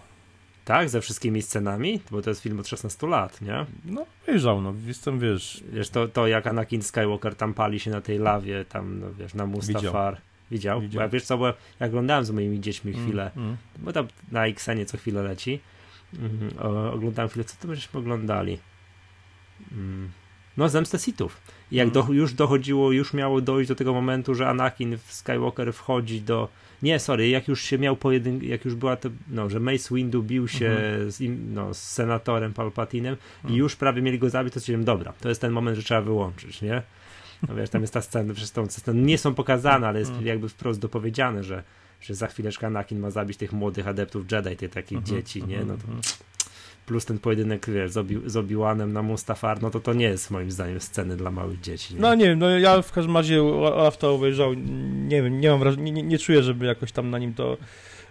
Tak? Ze wszystkimi scenami? Bo to jest film od 16 lat, nie? No, wyjrzał, no, jestem, wiesz... Wiesz, to, to jak Anakin Skywalker tam pali się na tej lawie, tam, no, wiesz, na Mustafar. Widział? Widział? Bo ja, wiesz co, bo jak oglądałem z moimi dziećmi mm, chwilę, mm, mm. bo tam na Xenie co chwilę leci, mm, oglądałem chwilę, co to byśmy oglądali? Mm. No, Zemstę Sithów. I jak do, już dochodziło, już miało dojść do tego momentu, że Anakin Skywalker wchodzi do. Nie, sorry, jak już się miał pojedyn... jak już była to, no, że Mace Windu bił się mhm. z, no, z senatorem Palpatinem i już prawie mieli go zabić, to stwierdziłem, dobra, to jest ten moment, że trzeba wyłączyć, nie? No wiesz, tam jest ta scena, przez tą scenę nie są pokazane, ale jest mhm. jakby wprost dopowiedziane, że, że za chwileczkę Anakin ma zabić tych młodych adeptów Jedi, tych takich mhm. dzieci, nie? No to mhm plus ten pojedynek wiesz, z, Obi z Obi-Wanem na Mustafar, no to to nie jest moim zdaniem sceny dla małych dzieci. Nie? No nie wiem, no ja w każdym razie Olaf to obejrzał, nie wiem, nie mam wrażenia, nie, nie, czuję, żeby jakoś tam na nim to...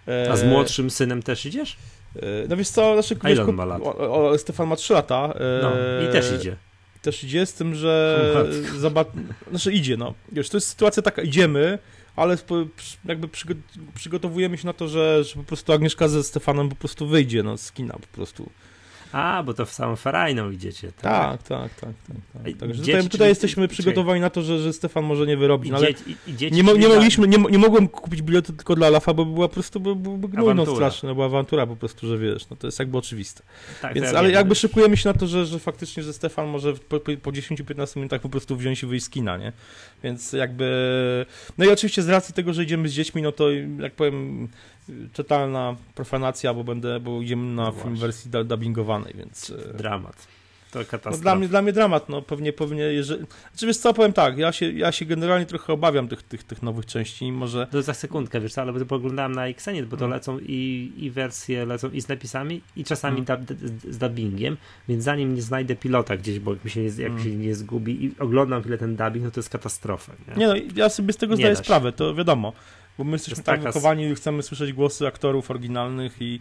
E... A z młodszym synem też idziesz? E... No wiesz co, znaczy... A ile on ma lat? O, o, Stefan ma 3 lata. E... No i też idzie. Też idzie z tym, że... Zobacz... Znaczy idzie, no. Wiesz, to jest sytuacja taka, idziemy, ale jakby przygotowujemy się na to, że, że po prostu Agnieszka ze Stefanem po prostu wyjdzie no, z kina po prostu. A, bo to w samą Ferajną idziecie. Tak, tak, tak. tak, tak, tak. Także tutaj, tutaj jesteśmy przygotowani na to, że, że Stefan może nie wyrobić, no, ale nie, nie, mogliśmy, nie, nie mogłem kupić biletu tylko dla Lafa, bo była po prostu gnój no, straszny, no była awantura po prostu, że wiesz, no to jest jakby oczywiste. Tak, Więc, ale wiem, jakby szykujemy się na to, że, że faktycznie, że Stefan może po, po 10-15 minutach po prostu wziąć i wyjść z kina, nie? Więc jakby... No i oczywiście z racji tego, że idziemy z dziećmi, no to jak powiem totalna profanacja, bo będę, bo idziemy na no film wersji dubbingowanej, więc... E, dramat. To katastrofa. No dla, mnie, dla mnie dramat, no pewnie, pewnie, jeżeli... Znaczy wiesz co, powiem tak, ja się, ja się generalnie trochę obawiam tych, tych, tych nowych części, może... To za sekundkę, wiesz co, ale bo poglądałem na Xenie, bo to mm. lecą i, i wersje lecą i z napisami, i czasami mm. dub, z dubbingiem, więc zanim nie znajdę pilota gdzieś, bo jak mi się nie, jak mm. się nie zgubi i oglądam chwilę ten dubbing, no to jest katastrofa. Nie, nie no, ja sobie z tego nie zdaję sprawę, to wiadomo bo my jesteśmy tak wychowani i chcemy słyszeć głosy aktorów oryginalnych i,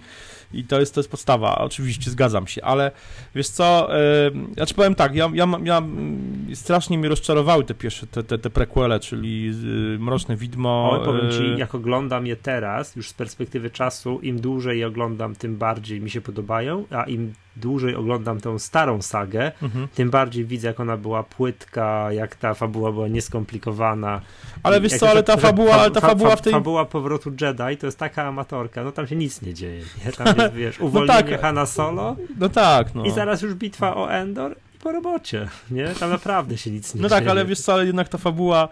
i to, jest, to jest podstawa. Oczywiście zgadzam się, ale wiesz co, yy, znaczy powiem tak, ja, ja, ja mm, strasznie mnie rozczarowały te pierwsze, te, te, te prequele, czyli yy, Mroczne Widmo. O, powiem ci, y, jak oglądam je teraz, już z perspektywy czasu, im dłużej je oglądam, tym bardziej mi się podobają, a im dłużej oglądam tą starą sagę, mhm. tym bardziej widzę, jak ona była płytka, jak ta fabuła była nieskomplikowana. Ale wiesz co, ale ta fabuła, ale ta fabuła w tej... Fabuła powrotu Jedi to jest taka amatorka, no tam się nic nie dzieje, nie? Tam jest, wiesz, uwolnienie no tak. Hanna Solo no tak, no. i zaraz już bitwa o Endor i po robocie, nie? Tam naprawdę się nic nie no dzieje. No tak, ale wiesz co, ale jednak ta fabuła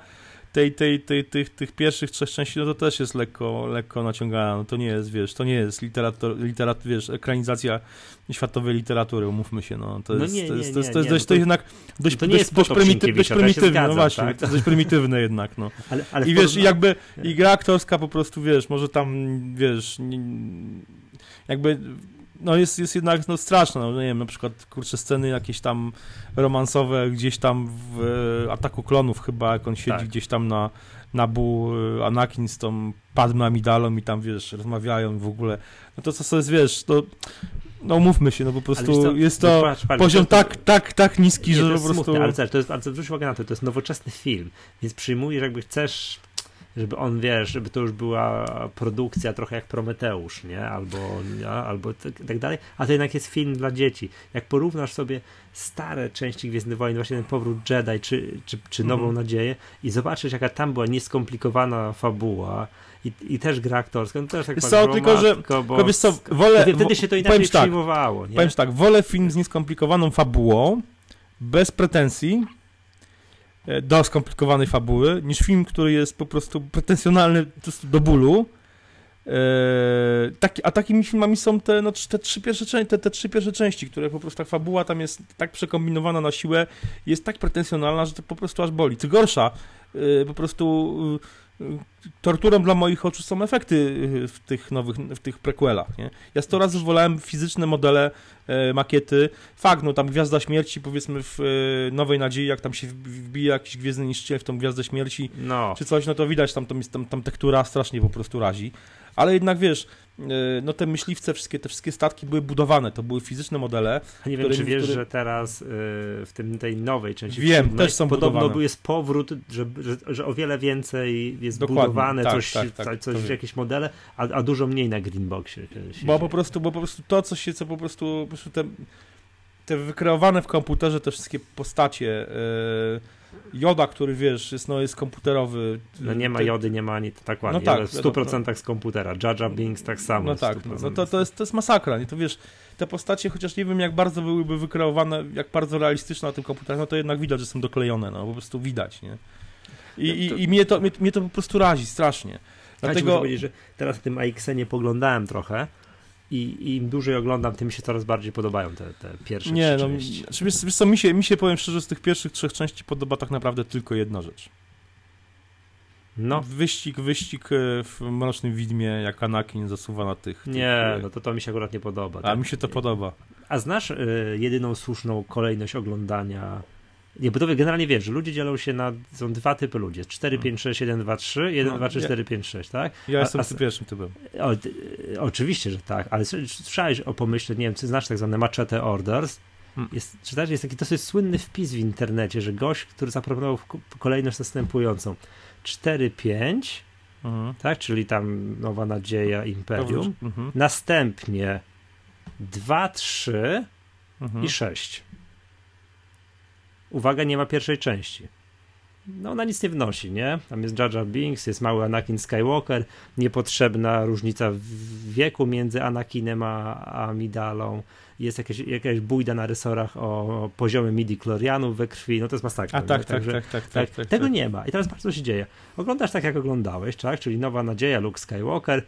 tej, tej, tej, tych, tych pierwszych trzech części, no to też jest lekko, lekko naciągana. No to nie jest, wiesz, to nie jest literatur, literat, wiesz, ekranizacja światowej literatury, umówmy się, no. To no jest, no nie, to jest, to jest, to jest, dość, to jednak dość, to dość, dość, prymityw, dość prymitywne, no właśnie, tak? to jest dość prymitywne jednak, no. Ale, ale I wiesz, i jakby, i gra aktorska po prostu, wiesz, może tam, wiesz, nie, jakby no jest, jest jednak no, straszne, no nie wiem, na przykład, kurczę, sceny jakieś tam romansowe gdzieś tam w e, Ataku Klonów chyba, jak on siedzi tak. gdzieś tam na, na bu e, Anakin z tą Padmą Amidalą i tam, wiesz, rozmawiają w ogóle, no to co sobie, wiesz, to no mówmy się, no po prostu jest to patrz, patrz, poziom to, tak, tak, tak niski, nie, że po prostu... Smutne, ale, to jest, ale zwróć uwagę na to, to jest nowoczesny film, więc przyjmujesz, jakby chcesz żeby on, wiesz, żeby to już była produkcja trochę jak Prometeusz, nie? Albo? Albo tak, dalej, a to jednak jest film dla dzieci. Jak porównasz sobie stare części Gwiezdnych Wojen, właśnie ten powrót Jedi, czy, czy, czy Nową mm. Nadzieję i zobaczysz, jaka tam była nieskomplikowana fabuła, i, i też gra aktorska, no też tak co, tylko, że, bo wiesz co, wolę, wtedy się to inaczej tak, przyjmowało. Nie? Powiem tak, wolę film z nieskomplikowaną fabułą, bez pretensji, do skomplikowanej fabuły, niż film, który jest po prostu pretensjonalny do bólu. E, taki, a takimi filmami są te, no, te, trzy pierwsze, te, te trzy pierwsze części, które po prostu ta fabuła tam jest tak przekombinowana na siłę, jest tak pretensjonalna, że to po prostu aż boli. Co gorsza, e, po prostu torturą dla moich oczu są efekty y, w tych nowych, w tych prequelach, nie? Ja sto razy wolałem fizyczne modele, e, makiety. Fakt, no tam Gwiazda Śmierci, powiedzmy w e, Nowej Nadziei, jak tam się wbija jakiś Gwiezdny Niszczyciel w tą Gwiazdę Śmierci, no. czy coś, no to widać, tam, tam, tam, tam tektura strasznie po prostu razi. Ale jednak wiesz, e, no te myśliwce, wszystkie te wszystkie statki były budowane, to były fizyczne modele. Nie wiem, czy wiesz, że teraz y, w tym, tej nowej części Wiem, też są podobno budowane. jest powrót, że, że, że, o wiele więcej jest Dokładnie. budowane, tak, coś, tak, tak, coś jakieś modele, a, a, dużo mniej na Greenboxie. Bo po prostu, bo po prostu to, co się, co po prostu, po prostu te, te wykreowane w komputerze, te wszystkie postacie, yy, Joda, który wiesz, jest, no, jest komputerowy. No nie ma Jody, nie ma ani tak ładnie, no tak, w 100% no, z komputera. Jaja Binks tak samo. No tak, no to, to, jest, to jest masakra, nie? To wiesz, te postacie, chociaż nie wiem jak bardzo byłyby wykreowane, jak bardzo realistyczne na tym komputerze, no to jednak widać, że są doklejone, no po prostu widać, nie? I, i, i mnie, to, mnie, mnie to po prostu razi strasznie. Dlatego... Ja muszę powiedzieć, że teraz w tym AX-ie poglądałem trochę i, im dłużej oglądam, tym mi się coraz bardziej podobają te, te pierwsze nie, no, części. Znaczy, wiesz, wiesz co, mi się, mi się powiem szczerze, z tych pierwszych trzech części podoba tak naprawdę tylko jedna rzecz. No. Wyścig, wyścig e, w Mrocznym Widmie, jak Anakin zasuwa na tych... Nie, tych... no to to mi się akurat nie podoba. A tak? mi się to podoba. A znasz y, jedyną słuszną kolejność oglądania nie, bo to generalnie wiesz, że ludzie dzielą się na, są dwa typy ludzi, 4, 5, 6, 1, 2, 3, 1, no, 2, 3, 4, 5, 6, tak? Ja a, jestem a, pierwszym typem. O, oczywiście, że tak, ale słyszałeś o pomyśle, nie wiem, czy znasz tak zwane machete orders, hmm. jest, czytałeś, jest taki dosyć słynny wpis w internecie, że gość, który zaproponował kolejność następującą 4, 5, mhm. tak, czyli tam Nowa Nadzieja, Imperium, mhm. następnie 2, 3 mhm. i 6 uwaga, nie ma pierwszej części. No ona nic nie wnosi, nie? Tam jest Jar Jar Binks, jest mały Anakin Skywalker, niepotrzebna różnica w wieku między Anakinem a, a Midalą, jest jakaś, jakaś bójda na rysorach o poziomie midi chlorianów we krwi, no to jest masakra. A tak, tak, tak, tak, tak, tak, Tego tak. nie ma. I teraz bardzo się dzieje. Oglądasz tak, jak oglądałeś, tak? Czyli Nowa Nadzieja, Luke Skywalker,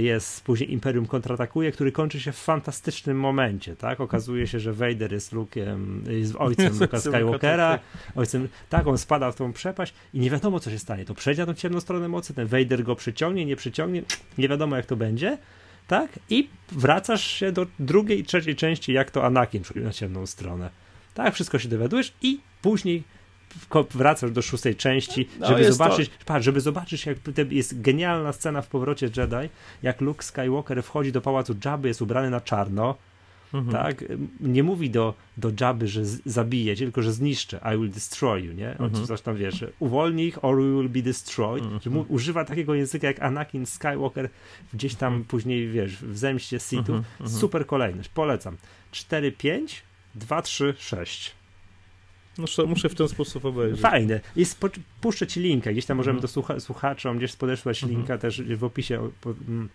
jest później Imperium kontratakuje, który kończy się w fantastycznym momencie, tak? Okazuje się, że Vader jest Luke'em, jest ojcem Luka Skywalkera, ojcem, tak, on spada w tą przepaść i nie wiadomo, co się stanie. To przejdzie na tą ciemną stronę mocy, ten Vader go przyciągnie, nie przyciągnie, nie wiadomo, jak to będzie, tak? I wracasz się do drugiej i trzeciej części, jak to Anakin przychodzi na ciemną stronę. Tak, wszystko się dowiadujesz i później wracasz do szóstej części, no, żeby zobaczyć, to... patrz, żeby zobaczyć, jak jest genialna scena w powrocie Jedi, jak Luke Skywalker wchodzi do pałacu Jabby, jest ubrany na czarno, mhm. tak? Nie mówi do, do Jabby, że zabije cię, tylko że zniszczę, I will destroy you, nie? Mhm. Coś tam, wiesz, uwolnij ich or we will be destroyed. Mhm. Mu, używa takiego języka jak Anakin Skywalker gdzieś tam mhm. później, wiesz, w zemście Sithów. Mhm. Mhm. Super kolejność, polecam. 4, 5, 2, 3, 6. Muszę, muszę w ten sposób obejrzeć. Fajne. Jest, puszczę ci linkę, gdzieś tam możemy mhm. do słucha, słuchaczom gdzieś podesłać mhm. linka też w opisie po, mm,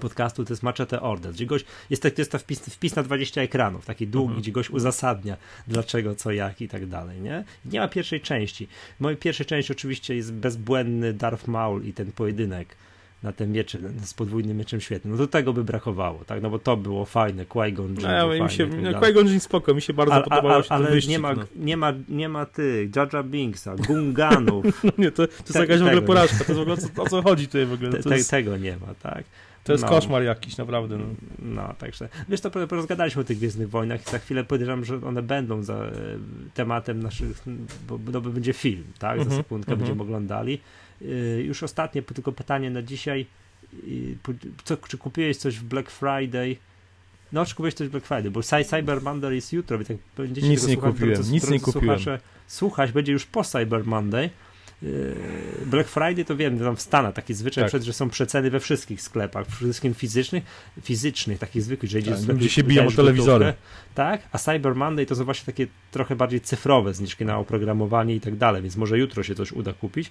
podcastu, to jest Machete Order, gdzie goś, jest, to, jest to wpis, wpis na 20 ekranów, taki długi, mhm. gdzie goś uzasadnia dlaczego, co, jak i tak dalej, nie? Nie ma pierwszej części. W mojej pierwszej części oczywiście jest bezbłędny Darth Maul i ten pojedynek na ten miecz z podwójnym mieczem świetnym. No do tego by brakowało, tak? No bo to było fajne, Qui-Gon no, mi się, no, Qui-Gon Jinn spoko, mi się bardzo a, podobało a, a, Ale wyścig, nie, ma, no. nie, ma, nie ma tych, Jaja Binksa, Gunganów. no nie, to, to jest jakaś w ogóle porażka, to jest w ogóle o co chodzi tutaj w ogóle. No te, jest... Tego nie ma, tak? To jest no. koszmar jakiś, naprawdę. No, no także. Wiesz, to rozgadaliśmy o tych Gwiezdnych Wojnach i za chwilę podejrzewam, że one będą za e, tematem naszych, bo, bo będzie film, tak? Za mhm, sekundkę -hmm. będziemy oglądali. Y, już ostatnie tylko pytanie na dzisiaj co, czy kupiłeś coś w Black Friday? No, czy kupiłeś coś w Black Friday, bo Cyber Monday jest jutro, więc jak będziecie nic nie słuchać, kupiłem, to, nic nie kupiłem. słuchać, będzie już po Cyber Monday. Yy, Black Friday to wiem, tam w Stanach taki zwyczaj, tak. przed, że są przeceny we wszystkich sklepach, przede wszystkim fizycznych, fizycznych, takich zwykłych, że idziesz tak, gdzie się biją o telewizory. Tak, a Cyber Monday to są właśnie takie trochę bardziej cyfrowe zniżki na oprogramowanie i tak dalej, więc może jutro się coś uda kupić.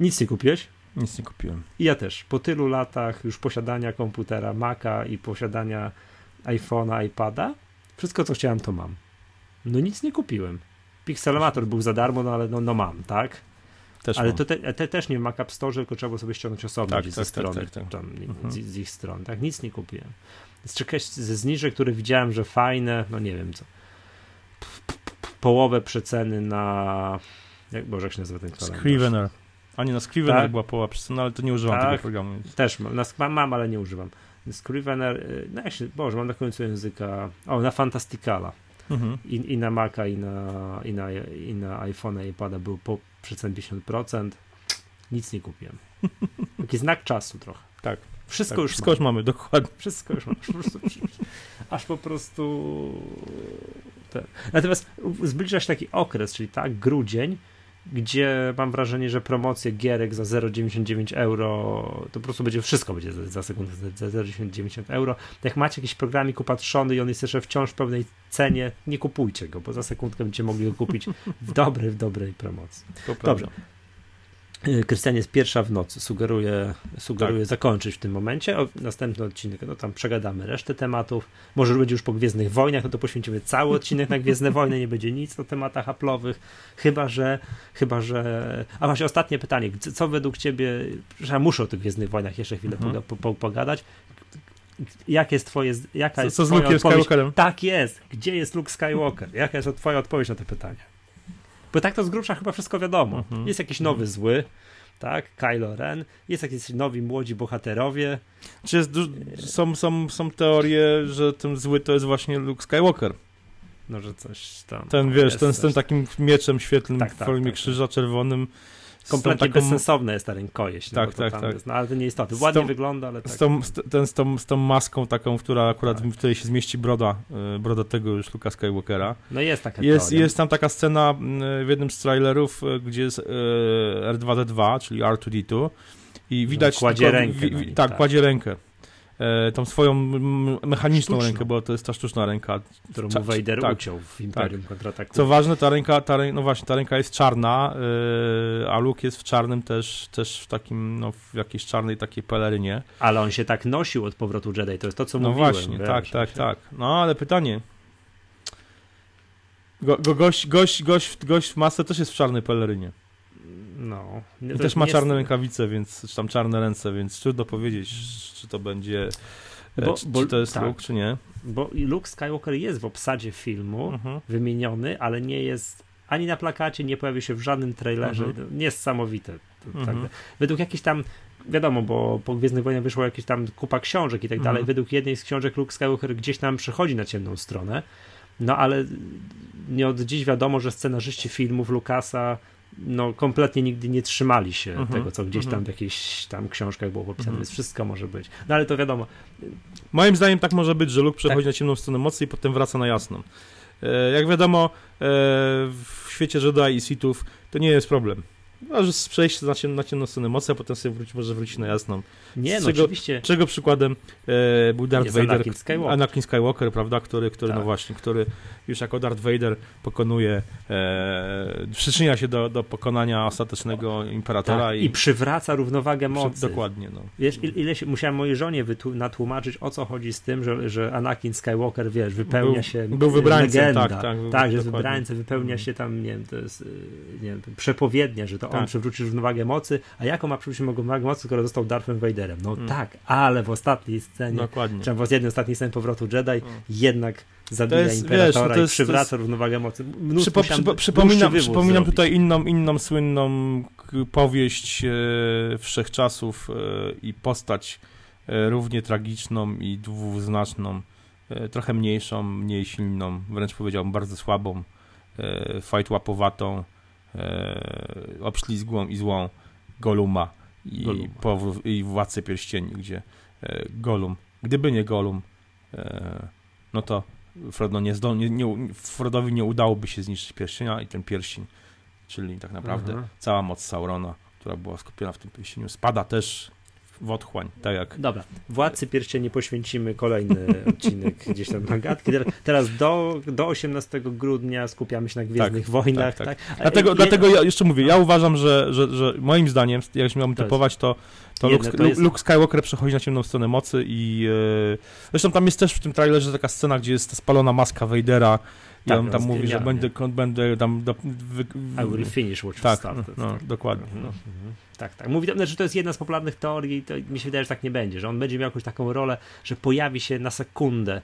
Nic nie kupiłeś? Nic nie kupiłem. I ja też. Po tylu latach już posiadania komputera Maca i posiadania iPhone'a, iPada, wszystko co chciałem to mam. No nic nie kupiłem. Pixelamator był za darmo, no ale no, no mam, tak? Też ale mam. to te, te, też nie w Mac App Store, tylko trzeba sobie ściągnąć osobno tak, tak, tak strony, tak, tak, tam, mhm. z, z, ich stron. Tak, nic nie kupiłem. Z ze zniżek, które widziałem, że fajne, no nie wiem co. Połowę przeceny na. Jak Boże, jak się nazywa ten kalendarz? Scrivener. A nie, na Scrivener Tak. była połowa przestrzeni, ale to nie używam Tak. tego programu. Więc... Też mam, na, mam, ale nie używam. Scrivener, y, no jak się, Boże, mam na końcu języka, o, na Fantasticala. Mhm. I, i na Maca, i na, i na, i na iPhone'a i iPada był po przecen 50%. Nic nie kupiłem. Taki znak czasu trochę. Tak. Wszystko Tak, już wszystko mam. już mamy, dokładnie. Wszystko już mam. Aż po prostu, ten. Natomiast zbliża się taki okres, czyli tak, grudzień, gdzie mam wrażenie, że promocje gierek za 0,99 euro, to po prostu będzie wszystko będzie za, za sekundę za 0,99 euro. Jak macie jakiś programik upatrzony i on jest jeszcze wciąż w pełnej cenie, nie kupujcie go, bo za sekundkę będziecie mogli go kupić w dobrej, w dobrej promocji. Y, Krystian jest pierwsza w nocy. Sugeruję, sugeruję Tak. zakończyć w tym momencie. O, następny odcinek, no tam przegadamy resztę tematów. Może będzie już po Gwiezdnych Wojnach, no to poświęcimy cały odcinek na Gwiezdne Wojny, nie będzie nic o tematach haplowych. Chyba, że, chyba, że... A właśnie ostatnie pytanie. Co według ciebie, ja muszę o tych Gwiezdnych Wojnach jeszcze chwilę Mhm. po, po, pogadać. Jakie jest twoje, jaka Co, jest co z twoja Luke'em odpowiedź? Skywalkerem? Tak jest. Gdzie jest Luke Skywalker? Jaka jest twoja odpowiedź na to pytanie? Bo tak to z grubsza chyba wszystko wiadomo. Mhm. Jest jakiś nowy zły, tak? Kylo Ren. Jest jakiś nowi młodzi bohaterowie. Czy jest są, są, są teorie, że tym zły to jest właśnie Luke Skywalker. No, że coś tam. Ten, wiesz, ten z tym takim mieczem świetlnym Tak, w tak, formie tak, krzyża czerwonym. Kompletnie taką- bezsensowne jest ta rękojeść. No, Tak, to tak, tam tak. Jest, no, ale to nie. Z Ładnie tą- wygląda, ale tak. Z tą, z, ten, z, tą, z tą maską taką, która akurat Tak. w której się zmieści broda, y, broda tego już Luka Skywalkera. No jest taka Jest, teoria. jest tam taka scena y, w jednym z trailerów, y, gdzie jest y, R2D2, czyli R2D2 i widać... No, kładzie tylko- rękę na nim, tak, tak. kładzie rękę. E, tą swoją mechaniczną Sztuczną. rękę, bo to jest ta sztuczna ręka. którą Cza- Vader tak, uciął w Imperium kontrataku. Co ważne, ta ręka, ta no właśnie, ta ręka jest czarna, yy, a Luke jest w czarnym też, też w takim, no w jakiejś czarnej takiej pelerynie. Ale on się tak nosił od powrotu Jedi. To jest to, co No mówiłem. właśnie, wiesz, tak, tak, że- tak. No ale pytanie. Go, go, gość, gość, gość, gość w masce też jest w czarnej pelerynie. No. I To też ma nie czarne jest- rękawice, więc, czy tam czarne ręce, więc trudno powiedzieć, czy to będzie, e, Bo- czy, bo- czy to jest tak. Luke, czy nie. Bo i Luke Skywalker jest w obsadzie filmu Mhm. wymieniony, ale nie jest ani na plakacie, nie pojawi się w żadnym trailerze. Mhm. Niesamowite. To, Mhm. tak. Według jakichś tam, wiadomo, bo po Gwiezdnych Wojnach wyszło jakieś tam kupa książek i tak dalej. Mhm. Według jednej z książek Luke Skywalker gdzieś tam przechodzi na ciemną stronę. No ale nie od dziś wiadomo, że scenarzyści filmów Lucasa no kompletnie nigdy nie trzymali się Mhm. tego, co gdzieś tam Mhm. w jakichś tam książkach było opisane, Mhm. więc wszystko może być. No ale to wiadomo, Moim zdaniem tak może być, że Luke przechodzi Tak. na ciemną stronę mocy i potem wraca na jasną. E, jak wiadomo, e, w świecie Jedi i Sithów to nie jest problem. Możesz przejść na, ciem, na ciemną stronę mocy, a potem sobie wróci, może wrócić na jasną. nie no czego- oczywiście Czego przykładem e, był Darth jest Vader, Anakin Skywalker. Anakin Skywalker, prawda, który, który no Tak. właśnie, który już jako Darth Vader pokonuje, e, przyczynia się do, do pokonania ostatecznego imperatora tak, i, i przywraca równowagę przy- mocy. dokładnie, no. Wiesz, il- ile się, musiałem mojej żonie natłumaczyć, o co chodzi z tym, że, że Anakin Skywalker, wiesz, wypełnia Był- się był wybrańcem, legenda. tak, tak, był- tak, że jest wybrańcem, wypełnia Mhm. się tam, nie wiem, to jest, y, nie wiem, przepowiednia, że to on Tak. przywróci równowagę mocy, a jaką ma przywrócić równowagę mocy, skoro został Darthem Vaderem? No Mm. tak, ale w ostatniej scenie, Dokładnie. czy w jednej ostatniej scenie powrotu Jedi, Mm. jednak zabija jest, wiesz, imperatora no to jest- i przywraca to jest- równowagę mocy. Mnóstwo Przypo, przypo, przypominam przypominam tutaj inną, inną słynną powieść e, wszechczasów e, i postać e, równie tragiczną i dwuznaczną, e, trochę mniejszą, mniej silną, wręcz powiedziałbym bardzo słabą, e, fight łapowatą, e, obślizgłą i złą Goluma i, Goluma. i Władcę Pierścieni, gdzie e, Golum, gdyby nie Golum, e, no to Frodo nie zdol, nie, nie, Frodowi nie udałoby się zniszczyć pierścienia i ten pierścień, czyli tak naprawdę Aha. cała moc Saurona, która była skupiona w tym pierścieniu, spada też w otchłań, tak jak Dobra, Władcy Pierścieni poświęcimy kolejny odcinek gdzieś tam na gadki. Ter- Teraz do, do 18 grudnia skupiamy się na Gwiezdnych Tak, Wojnach. tak, Tak, tak. Dlatego, je- dlatego ja jeszcze mówię, ja uważam, że, że, że moim zdaniem, jak miałbym To jest- typować, to, to, Luke, to jest- Luke Skywalker przechodzi na ciemną stronę mocy i e, zresztą tam jest też w tym trailerze taka scena, gdzie jest spalona maska Vadera i Tak, on tam mówi, że będę, będę tam do, wy, I will finish what you tak, started. no, dokładnie. Mhm, No. mhm. Tak, tak. Mówi, że to jest jedna z popularnych teorii, to mi się wydaje, że tak nie będzie, że on będzie miał jakąś taką rolę, że pojawi się na sekundę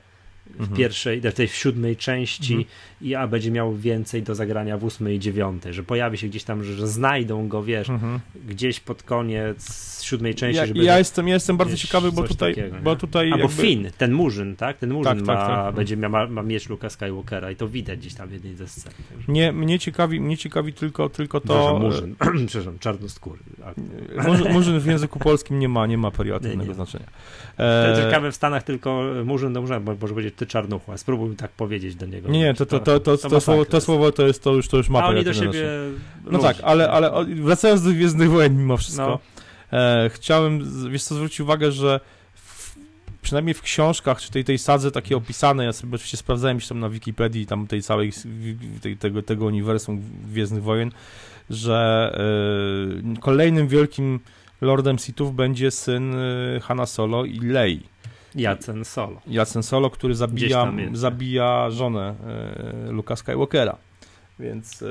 w pierwszej, w tej w siódmej części Mhm. i a będzie miał więcej do zagrania w ósmej i dziewiątej, że pojawi się gdzieś tam, że, że znajdą go, wiesz, Mhm. gdzieś pod koniec siódmej części, Ja, że ja, jestem, ja jestem bardzo ciekawy, bo tutaj, takiego, nie? bo tutaj Albo jakby- Finn, ten murzyn, tak? Ten murzyn Tak, tak, ma, tak. będzie miał, ma, ma miecz Luka Skywalkera i to widać gdzieś tam w jednej ze scen. Także- Mnie, ciekawi, mnie ciekawi tylko, tylko to... Murzyn, przepraszam, czarnoskóry. A- e, Murzyn, murzyn w języku polskim nie ma, nie ma Nie, periodycznego nie. znaczenia. E, ciekawe w Stanach tylko murzyn do murzyn, bo może powiedzieć ty czarnuchła. Spróbuj tak powiedzieć do niego. nie, nie, to, to, to, to, to, słowo, masakra to słowo to jest to już, to już ma A oni do siebie... No tak, ale, ale o- wracając do Gwiezdnych Wojen mimo wszystko, No. e, chciałem, wiesz co, zwrócić uwagę, że w, przynajmniej w książkach, czy tej, tej sadze takiej opisanej, ja sobie oczywiście sprawdzałem się tam na Wikipedii, tam tej całej, tej, tego, tego uniwersum Gwiezdnych Wojen, że e, kolejnym wielkim Lordem Sithów będzie syn e, Hanna Solo i Lei. Jacen Solo. Jacen Solo, który zabija, zabija żonę e, Luka Skywalkera. Więc e,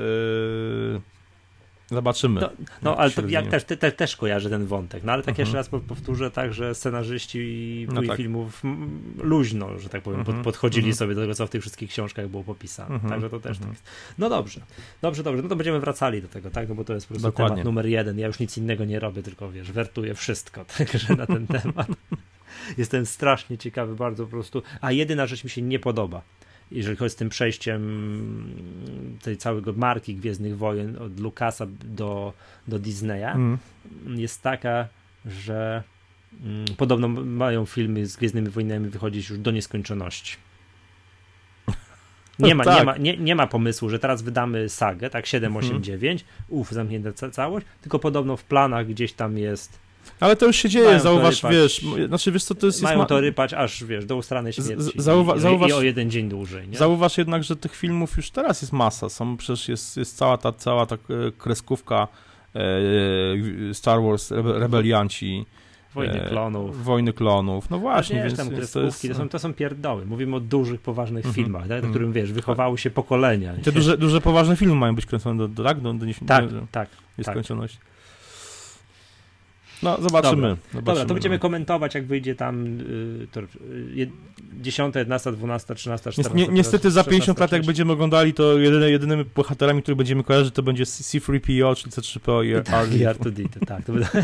zobaczymy. No, No, ale to ja też, te, te, też kojarzę ten wątek. No ale tak Mhm. jeszcze raz po- powtórzę, tak, że scenarzyści No tak. filmów luźno, że tak powiem, pod, Mhm. podchodzili Mhm. sobie do tego, co w tych wszystkich książkach było popisane. Mhm. Także to też Mhm. tak jest. No dobrze, dobrze, dobrze. No to będziemy wracali do tego, tak? No bo to jest po prostu Dokładnie. temat numer jeden. Ja już nic innego nie robię, tylko wiesz, wertuję wszystko, także na ten temat. Jestem strasznie ciekawy, bardzo po prostu. A jedyna rzecz mi się nie podoba. Jeżeli chodzi z tym przejściem tej całego marki Gwiezdnych Wojen od Lucasa do, do Disneya, Mm. jest taka, że mm, podobno mają filmy z Gwiezdnymi Wojnami wychodzić już do nieskończoności. Nie ma, nie, Tak. ma, nie, nie ma pomysłu, że teraz wydamy sagę, tak 7, 8, Mhm. 9, uf, zamknięta ca- całość, tylko podobno w planach gdzieś tam jest, Ale to już się dzieje, Mają to zauważ, wiesz, znaczy wiesz co, to jest... jest mają ma- to rypać aż, wiesz, do ustranej Z- śmierci zauwa- zauważ- i o jeden dzień dłużej, nie? Zauważ jednak, że tych filmów już teraz jest masa. Są przecież jest, jest cała ta cała ta e, kreskówka e, Star Wars, rebe, rebelianci, Wojny e, klonów. Wojny klonów. No właśnie, Wiesz, więc tam jest, to, są, to są pierdoły. Mówimy o dużych, poważnych Mhm, filmach, tak, na mhm. którym, wiesz, wychowały się pokolenia. Te duże, duże, poważne filmy mają być kręcone do, do, tak? do, do, nieś- Tak, do tak. nieskończoności. No, zobaczymy. zobaczymy Dobra, to będziemy no. komentować, jak wyjdzie tam y, to, y, je- 10, 11, 12, 13, 14. Ni- Niestety za 50 lat, jak 16, będziemy oglądali, to jedyne, jedynymi bohaterami, które będziemy kojarzyć, to będzie C3PO, czyli C3PO i Tak, i R2. R2D2, tak. To będą...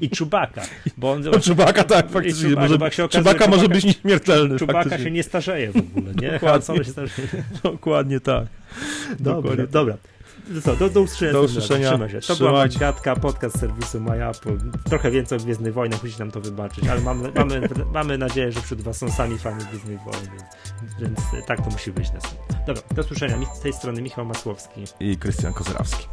I Czubaka, bo on... Czubaka, tak, faktycznie. Czubaka, może, okazuje, Czubaka może być nieśmiertelny. Czubaka się nie starzeje w ogóle, nie? Dokładnie. Dokładnie tak. Dobra, Dokładnie. dobra. Co, do, do usłyszenia. Do usłyszenia. Trzymaj się. To była. Magatka, podcast serwisu MyApple. Trochę więcej o Gwiezdnych Wojnach, musicie nam to wybaczyć, ale mamy, mamy, mamy nadzieję, że wśród was są sami fani Gwiezdnych Wojen, więc, więc tak to musi być następnie. Dobra, do usłyszenia. Z tej strony Michał Masłowski. I Krystian Kozerawski.